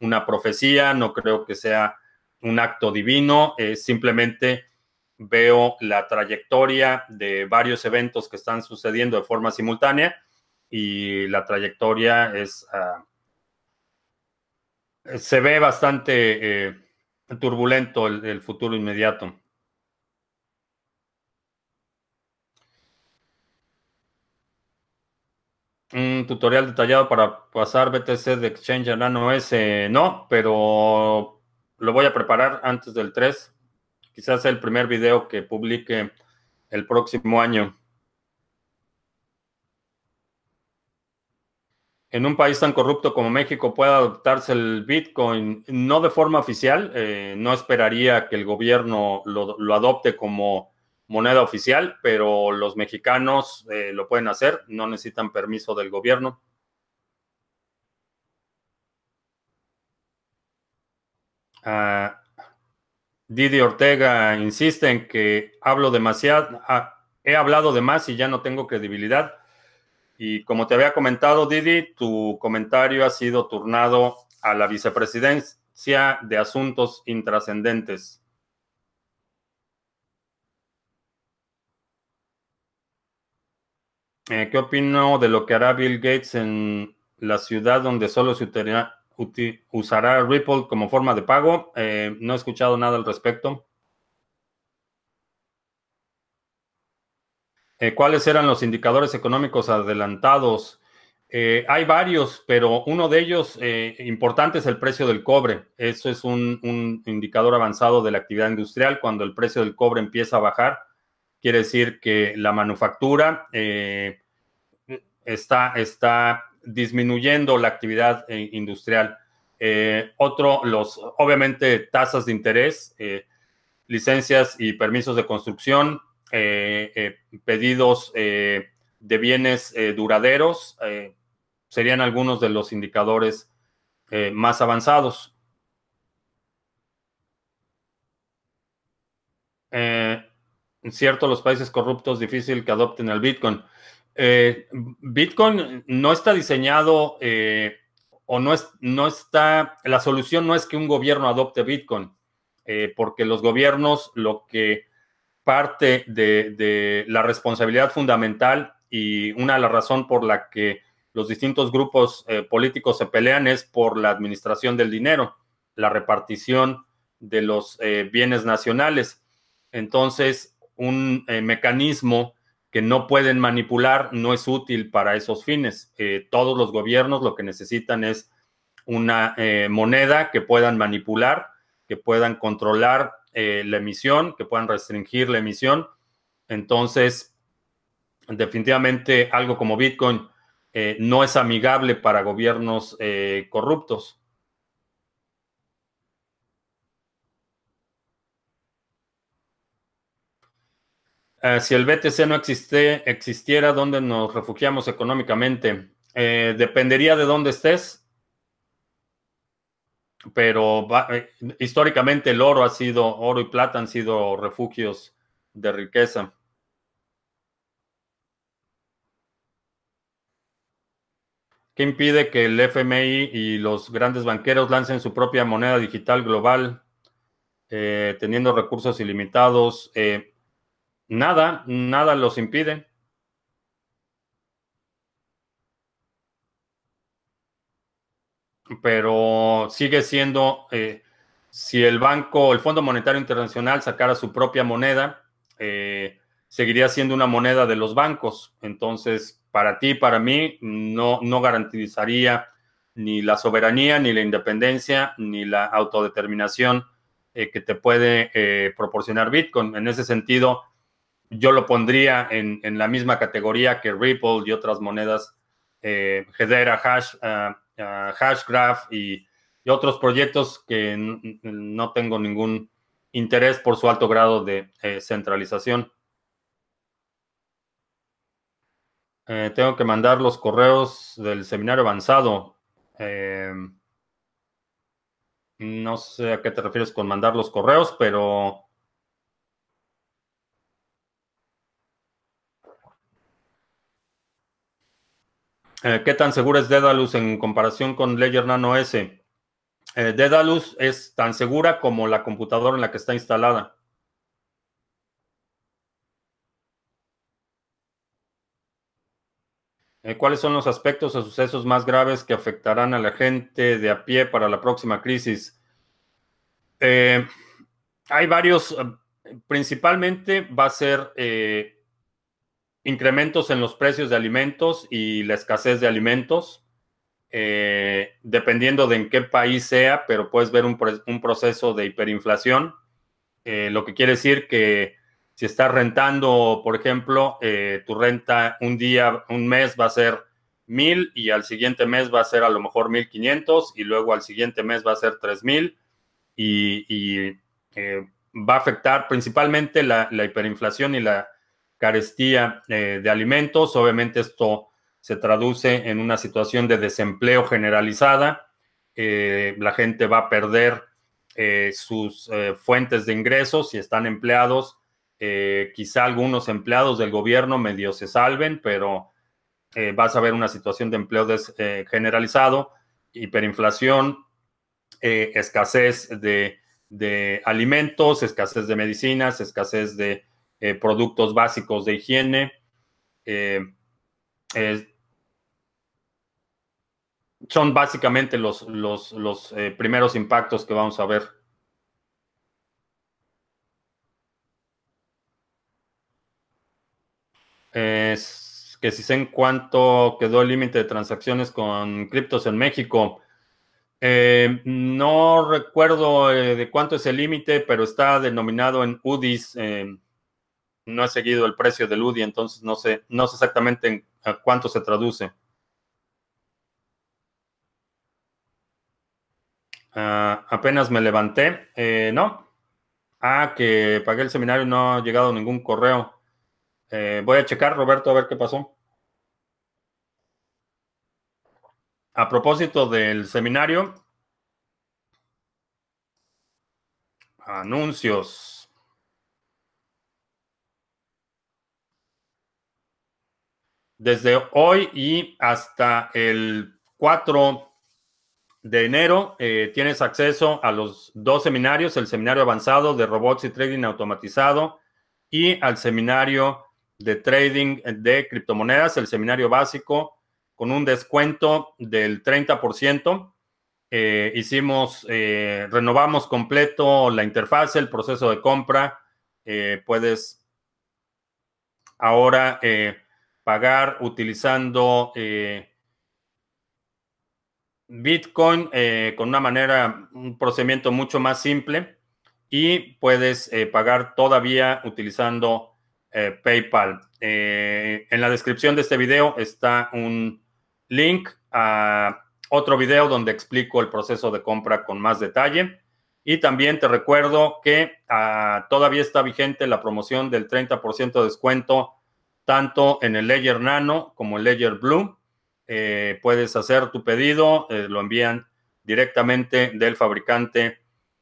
una profecía, no creo que sea un acto divino, simplemente veo la trayectoria de varios eventos que están sucediendo de forma simultánea y la trayectoria es, ah, se ve bastante eh, turbulento el, futuro inmediato. Un tutorial detallado para pasar BTC de Exchange a Nano S. No, pero lo voy a preparar antes del 3. Quizás el primer video que publique el próximo año. en un país tan corrupto como México pueda adoptarse el Bitcoin, no de forma oficial, eh, no esperaría que el gobierno lo, adopte como moneda oficial, pero los mexicanos eh, lo pueden hacer, no necesitan permiso del gobierno. Ah, Didi Ortega insiste en que hablo demasiado, ah, he hablado de más y ya no tengo credibilidad. Y como te había comentado, Didi, tu comentario ha sido turnado a la vicepresidencia de asuntos intrascendentes. Eh, ¿Qué opino de lo que hará Bill Gates en la ciudad donde solo se usará Ripple como forma de pago? Eh, no he escuchado nada al respecto. Eh, ¿Cuáles eran los indicadores económicos adelantados? hay varios, pero uno de ellos importante es el precio del cobre. Eso es un, un, indicador avanzado de la actividad industrial. Cuando el precio del cobre empieza a bajar, quiere decir que la manufactura eh, está, está disminuyendo la actividad eh, industrial. Eh, otro, los, obviamente, tasas de interés, licencias y permisos de construcción, pedidos de bienes duraderos, serían algunos de los indicadores más avanzados. cierto, los países corruptos difícil que adopten el Bitcoin. Eh, Bitcoin no está diseñado eh, o no, es, no está, la solución no es que un gobierno adopte Bitcoin, eh, porque los gobiernos lo que parte de, la responsabilidad fundamental y una de las razones por la que los distintos grupos políticos se pelean es por la administración del dinero, la repartición de los bienes nacionales. Entonces, un mecanismo que no pueden manipular no es útil para esos fines. Eh, todos los gobiernos lo que necesitan es una eh, moneda que puedan manipular, que puedan controlar la emisión, que puedan restringir la emisión. Entonces, definitivamente algo como Bitcoin no es amigable para gobiernos corruptos. Eh, si el BTC no existe, existiera, ¿dónde nos refugiamos económicamente? Eh, dependería de dónde estés, pero eh, históricamente el oro ha sido, oro y plata han sido refugios de riqueza. ¿Qué impide que el FMI y los grandes banqueros lancen su propia moneda digital global, teniendo recursos ilimitados? Nada, nada los impide. Pero sigue siendo, eh, si el banco, el Fondo Monetario Internacional sacara su propia moneda, eh, seguiría siendo una moneda de los bancos. Entonces, para ti, para mí, no, no garantizaría ni la soberanía, ni la independencia, ni la autodeterminación eh, que te puede proporcionar Bitcoin. En ese sentido, yo lo pondría en, la misma categoría que Ripple y otras monedas, eh, Hedera, Hash, uh, Hashgraph y, otros proyectos que no tengo ningún interés por su alto grado de eh, centralización. Eh, tengo que mandar los correos del seminario avanzado. no sé a qué te refieres con mandar los correos, pero Eh, ¿Qué tan segura es Dedalus en comparación con Ledger Nano S? Eh, Dedalus es tan segura como la computadora en la que está instalada. Eh, ¿Cuáles son los aspectos o sucesos más graves que afectarán a la gente de a pie para la próxima crisis? hay varios, principalmente va a ser incrementos en los precios de alimentos y la escasez de alimentos, eh, dependiendo de en qué país sea, pero puedes ver un, proceso de hiperinflación, eh, lo que quiere decir que si estás rentando, por ejemplo, eh, tu renta un día, un mes va a ser mil y al siguiente mes va a ser a lo mejor mil quinientos y luego al siguiente mes va a ser tres mil y, va a afectar principalmente la hiperinflación y la carestía eh, de alimentos. Obviamente esto se traduce en una situación de desempleo generalizada. Eh, la gente va a perder sus fuentes de ingresos, si están empleados, quizá algunos empleados del gobierno medio se salven, pero vas a ver una situación de empleo generalizado, hiperinflación, escasez de alimentos, escasez de medicinas, escasez de eh, productos básicos de higiene. Eh, son básicamente los, los, eh, primeros impactos que vamos a ver. Es que si sé en cuánto quedó el límite de transacciones con criptos en México. No recuerdo de cuánto es el límite, pero está denominado en UDIs. No he seguido el precio del UDI, entonces no sé, no sé exactamente en, a cuánto se traduce. Ah, apenas me levanté. no. Ah, que pagué el seminario no ha llegado ningún correo. voy a checar, Roberto, a ver qué pasó. A propósito del seminario, anuncios. Desde hoy y hasta el 4 de enero eh, tienes acceso a los dos seminarios, el seminario avanzado de robots y trading automatizado y al seminario de trading de criptomonedas, el seminario básico con un descuento del 30%. Eh, hicimos, eh, renovamos completo la interfaz, el proceso de compra. Eh, puedes ahora pagar utilizando Bitcoin con una manera, un procedimiento mucho más simple y puedes pagar todavía utilizando PayPal. en la descripción de este video está un link a otro video donde explico el proceso de compra con más detalle. Y también te recuerdo que ah, todavía está vigente la promoción del 30% de descuento tanto en el Ledger Nano como el Ledger Blue. Eh, puedes hacer tu pedido, eh, lo envían directamente del fabricante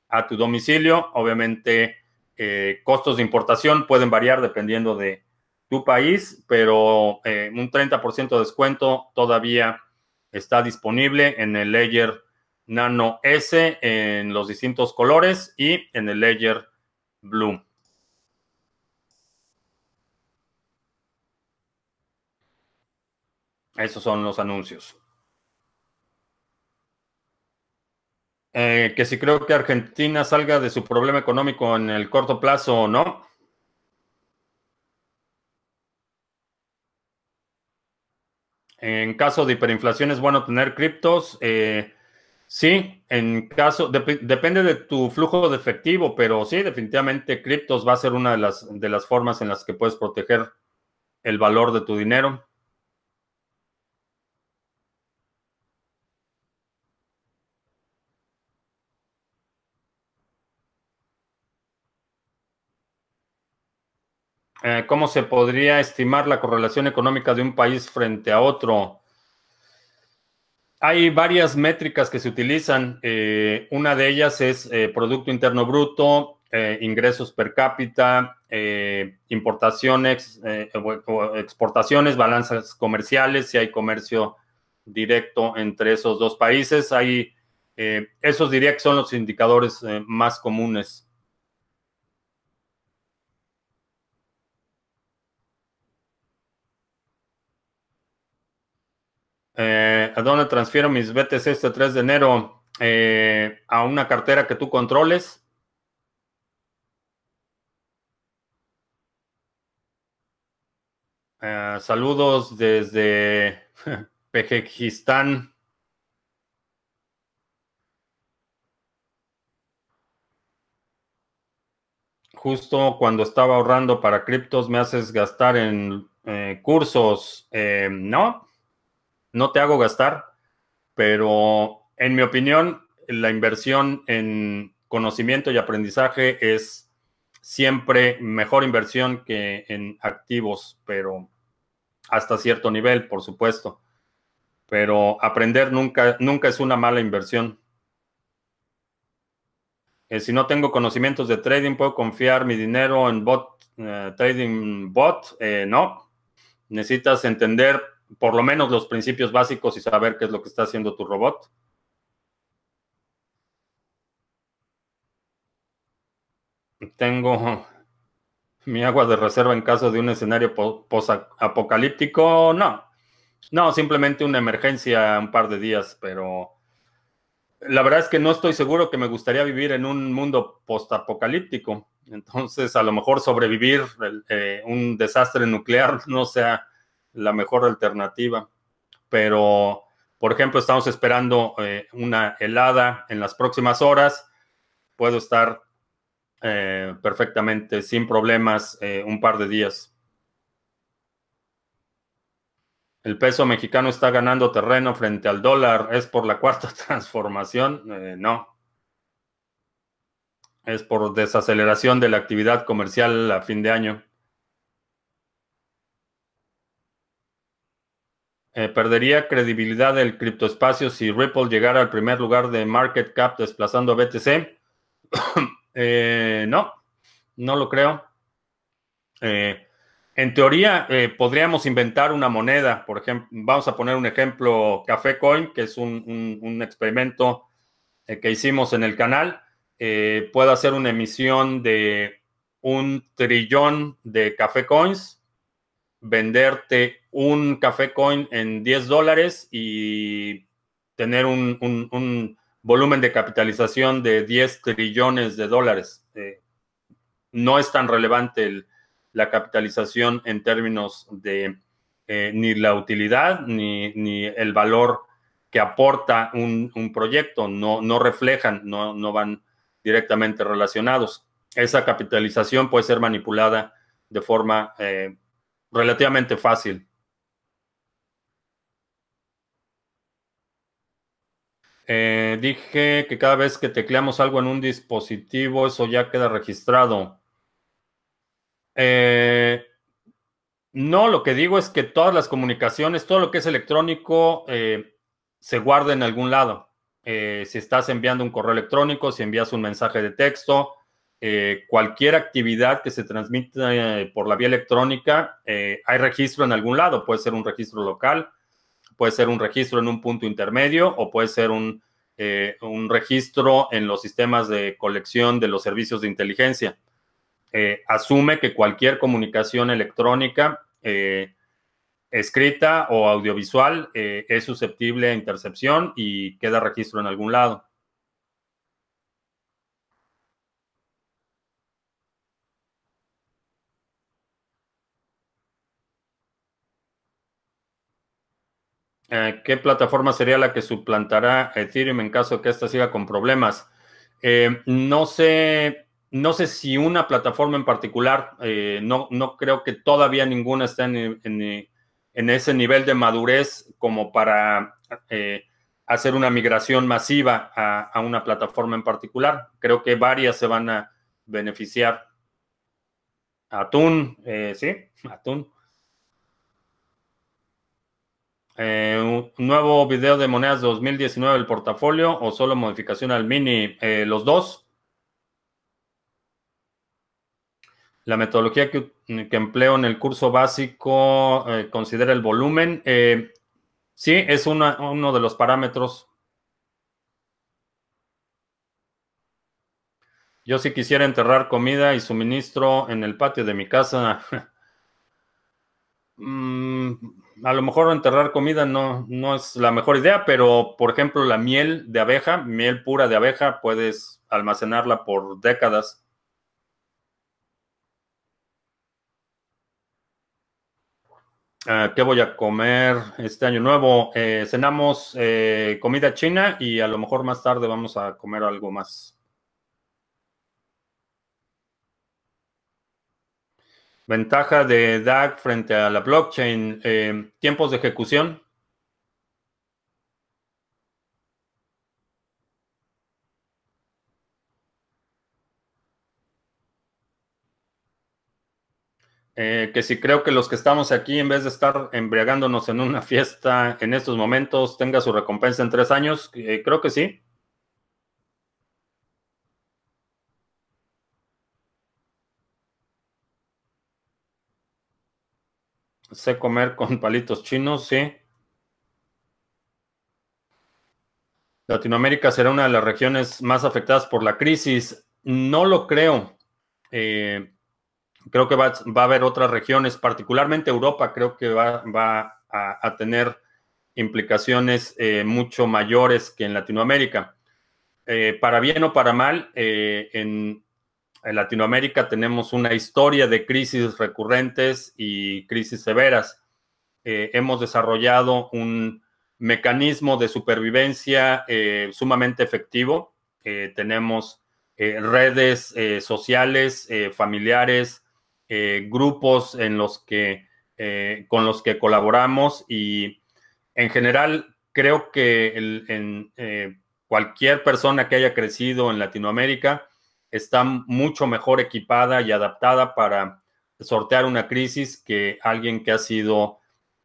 a tu domicilio. Obviamente, eh, costos de importación pueden variar dependiendo de tu país, pero un 30% de descuento todavía está disponible en el Ledger Nano S en los distintos colores y en el Ledger Blue. Esos son los anuncios. Eh, que si creo que Argentina salga de su problema económico en el corto plazo o no. En caso de hiperinflación es bueno tener criptos. Eh, sí, en caso, depende de tu flujo de efectivo, pero sí, definitivamente criptos va a ser una de de las formas en las que puedes proteger el valor de tu dinero. Eh, ¿Cómo se podría estimar la correlación económica de un país frente a otro? Hay varias métricas que se utilizan. Eh, una de ellas es eh, Producto Interno Bruto, ingresos per cápita, importaciones, exportaciones, balanzas comerciales, si hay comercio directo entre esos dos países. Hay, esos diría que son los indicadores más comunes. Eh, ¿A dónde transfiero mis BTC este 3 de enero? Eh, a una cartera que tú controles. Eh, saludos desde Pejejistán. Justo cuando estaba ahorrando para criptos me haces gastar en cursos. no, no te hago gastar, pero en mi opinión, la inversión en conocimiento y aprendizaje es siempre mejor inversión que en activos, pero hasta cierto nivel, por supuesto. Pero aprender nunca, nunca es una mala inversión. Eh, si no tengo conocimientos de trading, ¿puedo confiar mi dinero en bot, eh, trading bot? Eh, no. Necesitas entender por lo menos los principios básicos y saber qué es lo que está haciendo tu robot. Tengo mi agua de reserva en caso de un escenario post-apocalíptico. No, no, simplemente una emergencia un par de días, pero la verdad es que no estoy seguro que me gustaría vivir en un mundo post-apocalíptico. Entonces, a lo mejor sobrevivir eh, un desastre nuclear no sea la mejor alternativa. Pero, por ejemplo, estamos esperando eh, una helada en las próximas horas. Puedo estar eh, perfectamente sin problemas un par de días. El peso mexicano está ganando terreno frente al dólar. ¿Es por la cuarta transformación? Eh, no. Es por desaceleración de la actividad comercial a fin de año. Eh, perdería credibilidad el criptoespacio si Ripple llegara al primer lugar de market cap desplazando a BTC. Eh, no, no lo creo. Eh, en teoría, podríamos inventar una moneda, por ejemplo, vamos a poner un ejemplo, Café Coin, que es un, experimento eh, que hicimos en el canal. Puedo hacer una emisión de un trillón de Café Coins, venderte un Café Coin en 10 dólares y tener un, un, volumen de capitalización de 10 trillones de dólares. no es tan relevante el la capitalización en términos de eh, ni la utilidad ni, el valor que aporta un, proyecto, no, no reflejan, no, no, van directamente relacionados. Esa capitalización puede ser manipulada de forma eh, relativamente fácil. Eh, dije que cada vez que tecleamos algo en un dispositivo, eso ya queda registrado. Eh, no, lo que digo es que todas las comunicaciones, todo lo que es electrónico, eh, se guarda en algún lado. Si estás enviando un correo electrónico, si envías un mensaje de texto, cualquier actividad que se transmite por la vía electrónica, hay registro en algún lado. Puede ser un registro local, puede ser un registro en un punto intermedio o puede ser un, un registro en los sistemas de colección de los servicios de inteligencia. Eh, asume que cualquier comunicación electrónica, eh, escrita o audiovisual, eh, es susceptible a intercepción y queda registro en algún lado. ¿Qué plataforma sería la que suplantará Ethereum en caso de que ésta siga con problemas? no sé no sé si una plataforma en particular, eh, no, no creo que todavía ninguna esté en, ese nivel de madurez como para eh, hacer una migración masiva a, una plataforma en particular. Creo que varias se van a beneficiar. Atún, eh, sí, Atún. Un nuevo video de monedas 2019 del portafolio o solo modificación al mini, los dos. La metodología que, empleo en el curso básico eh, considera el volumen. Eh, sí, es uno de los parámetros. Yo sí quisiera enterrar comida y suministro en el patio de mi casa. Mm, a lo mejor enterrar comida no, no es la mejor idea, pero por ejemplo la miel de abeja, miel pura de abeja, puedes almacenarla por décadas. Ah, ¿Qué voy a comer este año nuevo? Eh, cenamos eh, comida china y a lo mejor más tarde vamos a comer algo más. Ventaja de DAG frente a la blockchain, eh, tiempos de ejecución. Eh, que si creo que los que estamos aquí, en vez de estar embriagándonos en una fiesta en estos momentos, tenga su recompensa en tres años, eh, creo que sí. Sé comer con palitos chinos, sí. Latinoamérica será una de las regiones más afectadas por la crisis. No lo creo. Eh, creo que va, a haber otras regiones, particularmente Europa, creo que va, a, tener implicaciones eh, mucho mayores que en Latinoamérica. Eh, para bien o para mal, en, en, Latinoamérica tenemos una historia de crisis recurrentes y crisis severas. hemos desarrollado un mecanismo de supervivencia eh, sumamente efectivo. Eh, tenemos eh, redes sociales, familiares, grupos en los que, con los que colaboramos y en general creo que en, cualquier persona que haya crecido en Latinoamérica está mucho mejor equipada y adaptada para sortear una crisis que alguien que ha sido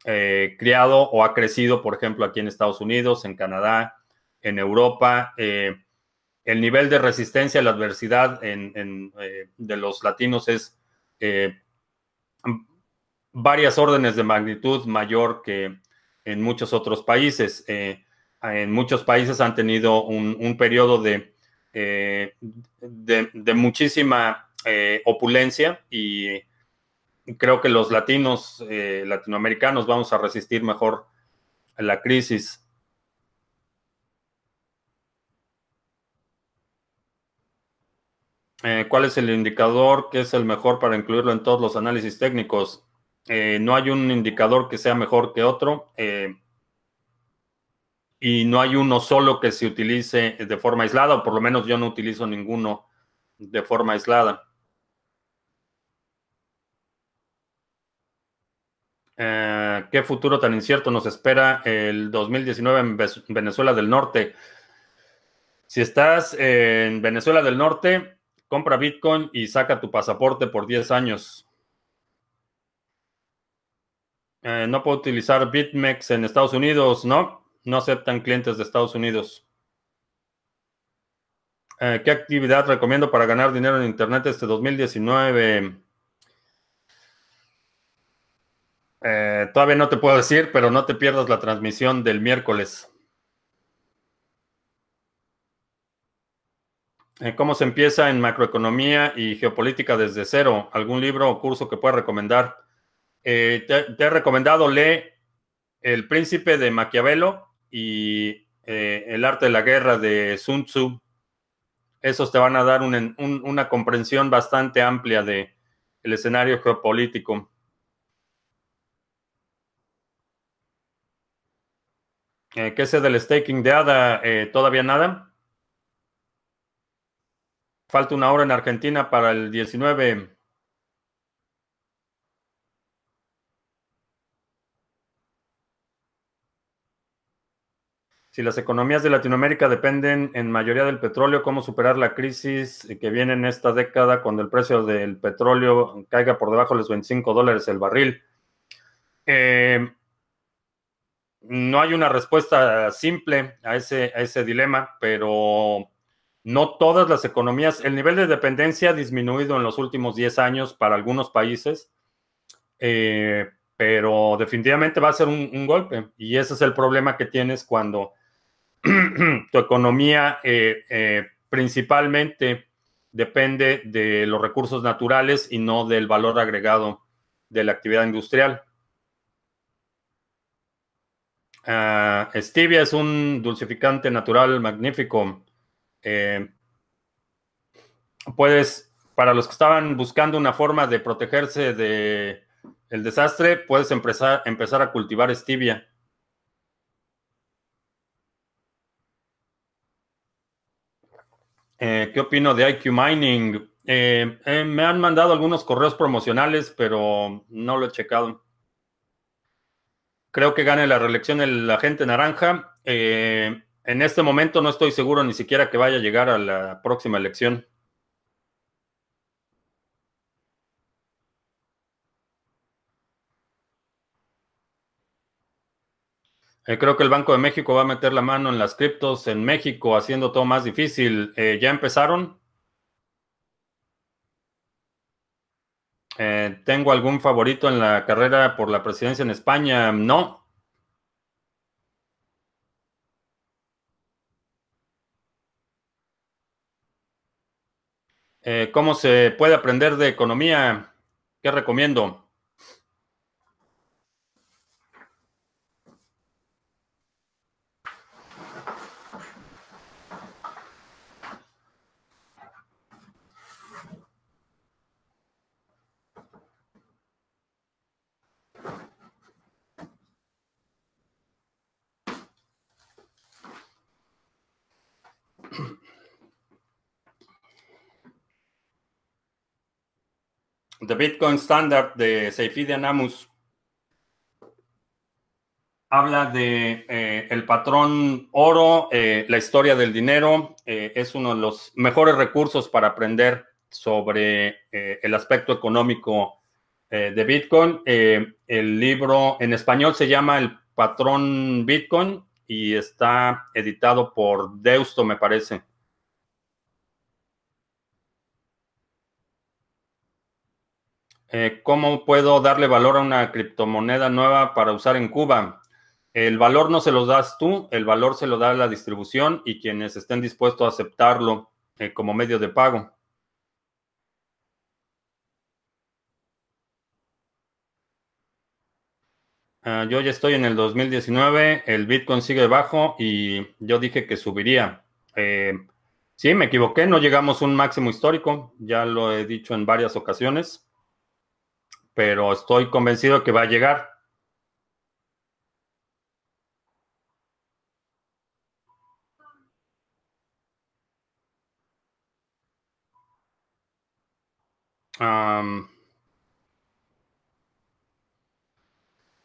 eh, criado o ha crecido, por ejemplo, aquí en Estados Unidos, en Canadá, en Europa. Eh, el nivel de resistencia a la adversidad eh, de los latinos es varias órdenes de magnitud mayor que en muchos otros países. en muchos países han tenido un, periodo de, de, muchísima opulencia y creo que los latinos, eh, latinoamericanos, vamos a resistir mejor a la crisis. Eh, ¿Cuál es el indicador que es el mejor para incluirlo en todos los análisis técnicos? Eh, no hay un indicador que sea mejor que otro y no hay uno solo que se utilice de forma aislada, o por lo menos yo no utilizo ninguno de forma aislada. Eh, ¿Qué futuro tan incierto nos espera el 2019 en Venezuela del Norte? Si estás en Venezuela del Norte, compra Bitcoin y saca tu pasaporte por 10 años. Eh, no puedo utilizar BitMEX en Estados Unidos, ¿no? No aceptan clientes de Estados Unidos. Eh, ¿Qué actividad recomiendo para ganar dinero en Internet este 2019? Eh, todavía no te puedo decir, pero no te pierdas la transmisión del miércoles. Eh, ¿Cómo se empieza en macroeconomía y geopolítica desde cero? ¿Algún libro o curso que puedas recomendar? Eh, te, he recomendado lee El Príncipe de Maquiavelo y El Arte de la Guerra de Sun Tzu. Esos te van a dar una comprensión bastante amplia del escenario geopolítico. Eh, ¿Qué sé del staking de ADA? Eh, ¿Todavía nada? Falta una hora en Argentina para el 19. Si las economías de Latinoamérica dependen en mayoría del petróleo, ¿cómo superar la crisis que viene en esta década cuando el precio del petróleo caiga por debajo de los 25 dólares el barril? Eh, no hay una respuesta simple a ese, dilema, pero no todas las economías, el nivel de dependencia ha disminuido en los últimos 10 años para algunos países, eh, pero definitivamente va a ser un, golpe. Y ese es el problema que tienes cuando tu economía eh, eh, principalmente depende de los recursos naturales y no del valor agregado de la actividad industrial. Stevia es un dulcificante natural magnífico. Eh, puedes, para los que estaban buscando una forma de protegerse de el desastre, puedes empezar, empezar a cultivar stevia. Eh, ¿Qué opino de IQ Mining? Eh, me han mandado algunos correos promocionales, pero no lo he checado. Creo que gane la reelección el agente naranja. Eh, en este momento no estoy seguro ni siquiera que vaya a llegar a la próxima elección. Eh, creo que el Banco de México va a meter la mano en las criptos en México, haciendo todo más difícil. Eh, ¿Ya empezaron? Eh, ¿Tengo algún favorito en la carrera por la presidencia en España? No. ¿Cómo se puede aprender de economía? ¿Qué recomiendo? The Bitcoin Standard de Seyfide Anamus habla de eh, el patrón oro, eh, la historia del dinero. Eh, es uno de los mejores recursos para aprender sobre el aspecto económico de Bitcoin. el libro en español se llama El patrón Bitcoin y está editado por Deusto, me parece. Eh, ¿Cómo puedo darle valor a una criptomoneda nueva para usar en Cuba? El valor no se lo das tú, el valor se lo da la distribución y quienes estén dispuestos a aceptarlo eh, como medio de pago. Ah, yo ya estoy en el 2019, el Bitcoin sigue bajo y yo dije que subiría. Eh, sí, me equivoqué, no llegamos a un máximo histórico, ya lo he dicho en varias ocasiones pero estoy convencido que va a llegar.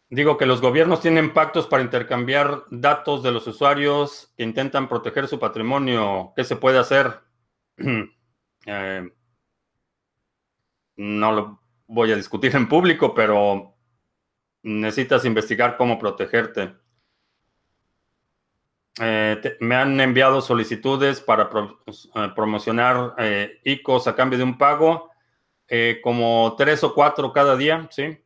digo que los gobiernos tienen pactos para intercambiar datos de los usuarios que intentan proteger su patrimonio. ¿Qué se puede hacer? Eh, no lo voy a discutir en público, pero necesitas investigar cómo protegerte. Eh, me han enviado solicitudes para eh, promocionar eh, ICOs a cambio de un pago, como tres o cuatro cada día, ¿sí?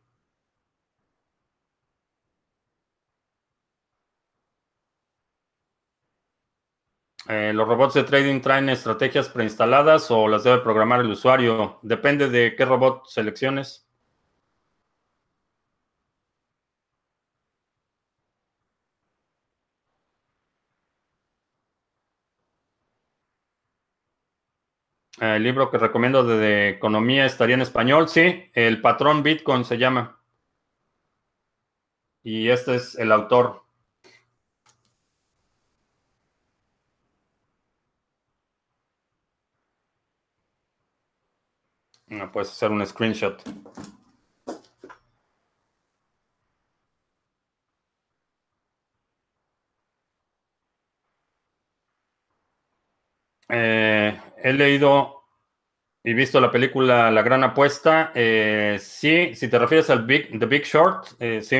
¿Los robots de trading traen estrategias preinstaladas o las debe programar el usuario? Depende de qué robot selecciones. El libro que recomiendo de, economía estaría en español, sí. El patrón Bitcoin se llama. Y este es el autor. No, puedes hacer un screenshot. Eh, he leído y visto la película La Gran Apuesta. Eh, sí, si te refieres al Big, The Big Short, eh, sí.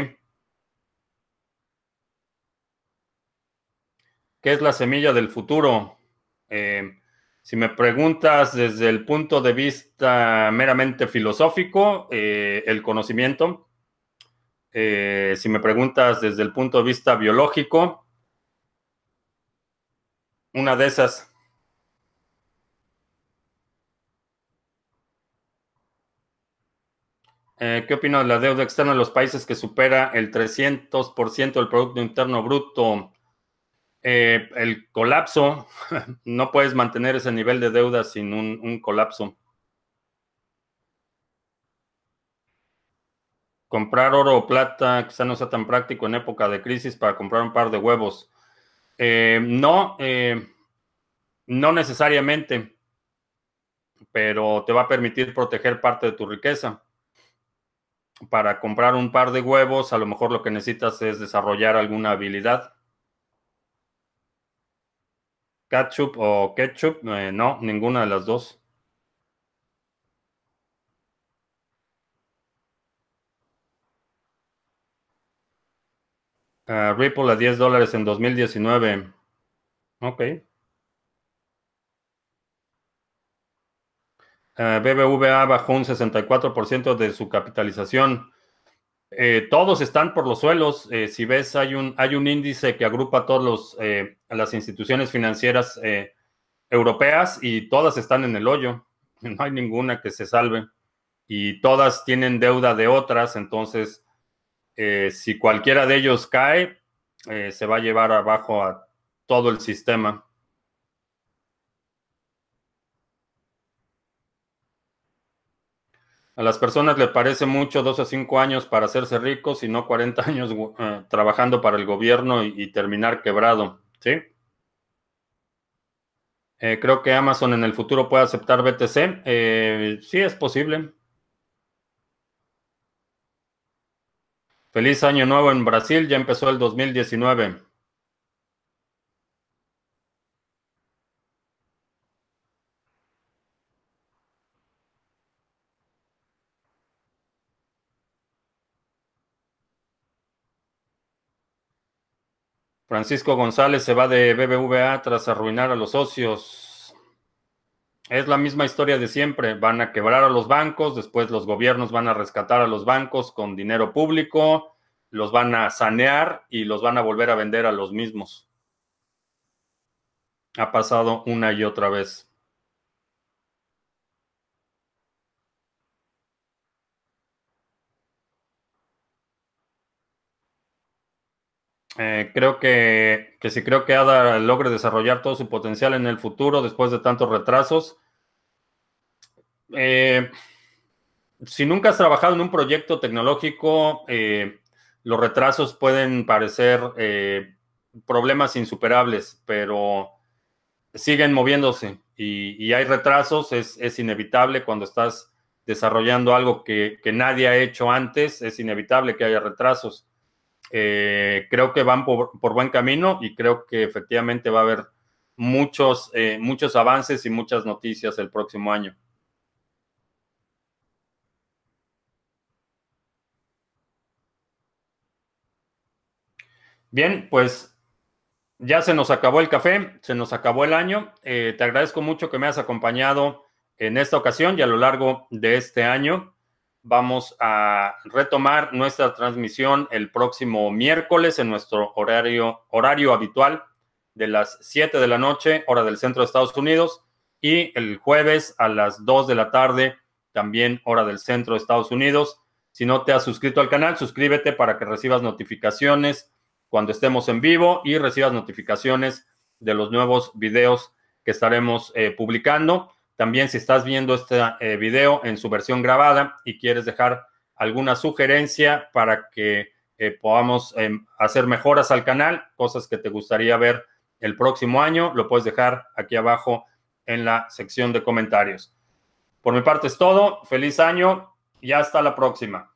¿Qué es la semilla del futuro? Si me preguntas desde el punto de vista meramente filosófico, eh, el conocimiento. Eh, si me preguntas desde el punto de vista biológico, una de esas. Eh, ¿Qué opino de la deuda externa de los países que supera el 300% del Producto Interno Bruto? Eh, el colapso, no puedes mantener ese nivel de deuda sin un, colapso. Comprar oro o plata quizá no sea tan práctico en época de crisis para comprar un par de huevos. Eh, no, eh, no necesariamente, pero te va a permitir proteger parte de tu riqueza. Para comprar un par de huevos, a lo mejor lo que necesitas es desarrollar alguna habilidad. Ketchup o ketchup, eh, no, ninguna de las dos. Uh, Ripple a 10 dólares en 2019. Ok. Eh, BBVA bajó un 64% de su capitalización. Eh, todos están por los suelos. Eh, si ves, hay un, hay un índice que agrupa a todas las instituciones financieras europeas y todas están en el hoyo. No hay ninguna que se salve. Y todas tienen deuda de otras. Entonces, si cualquiera de ellos cae, se va a llevar abajo a todo el sistema. A las personas le parece mucho dos o cinco años para hacerse ricos y no 40 años eh, trabajando para el gobierno y, terminar quebrado. ¿Sí? Eh, creo que Amazon en el futuro puede aceptar BTC. Eh, sí, es posible. Feliz año nuevo en Brasil. Ya empezó el 2019. Francisco González se va de BBVA tras arruinar a los socios. Es la misma historia de siempre. Van a quebrar a los bancos, después los gobiernos van a rescatar a los bancos con dinero público, los van a sanear y los van a volver a vender a los mismos. Ha pasado una y otra vez. Eh, creo que, si creo que ADA logre desarrollar todo su potencial en el futuro después de tantos retrasos. Eh, si nunca has trabajado en un proyecto tecnológico, eh, los retrasos pueden parecer problemas insuperables, pero siguen moviéndose y, hay retrasos, es, inevitable cuando estás desarrollando algo que nadie ha hecho antes, es inevitable que haya retrasos. Eh, creo que van por, buen camino y creo que efectivamente va a haber muchos, eh, muchos avances y muchas noticias el próximo año. Bien, pues ya se nos acabó el café, se nos acabó el año. Eh, te agradezco mucho que me has acompañado en esta ocasión y a lo largo de este año. Vamos a retomar nuestra transmisión el próximo miércoles en nuestro horario, horario habitual de las 7 de la noche, hora del centro de Estados Unidos, y el jueves a las 2 de la tarde, también hora del centro de Estados Unidos. Si no te has suscrito al canal, suscríbete para que recibas notificaciones cuando estemos en vivo y recibas notificaciones de los nuevos videos que estaremos eh, publicando. También si estás viendo este eh, video en su versión grabada y quieres dejar alguna sugerencia para que eh, podamos em, hacer mejoras al canal, cosas que te gustaría ver el próximo año, lo puedes dejar aquí abajo en la sección de comentarios. Por mi parte es todo. Feliz año y hasta la próxima.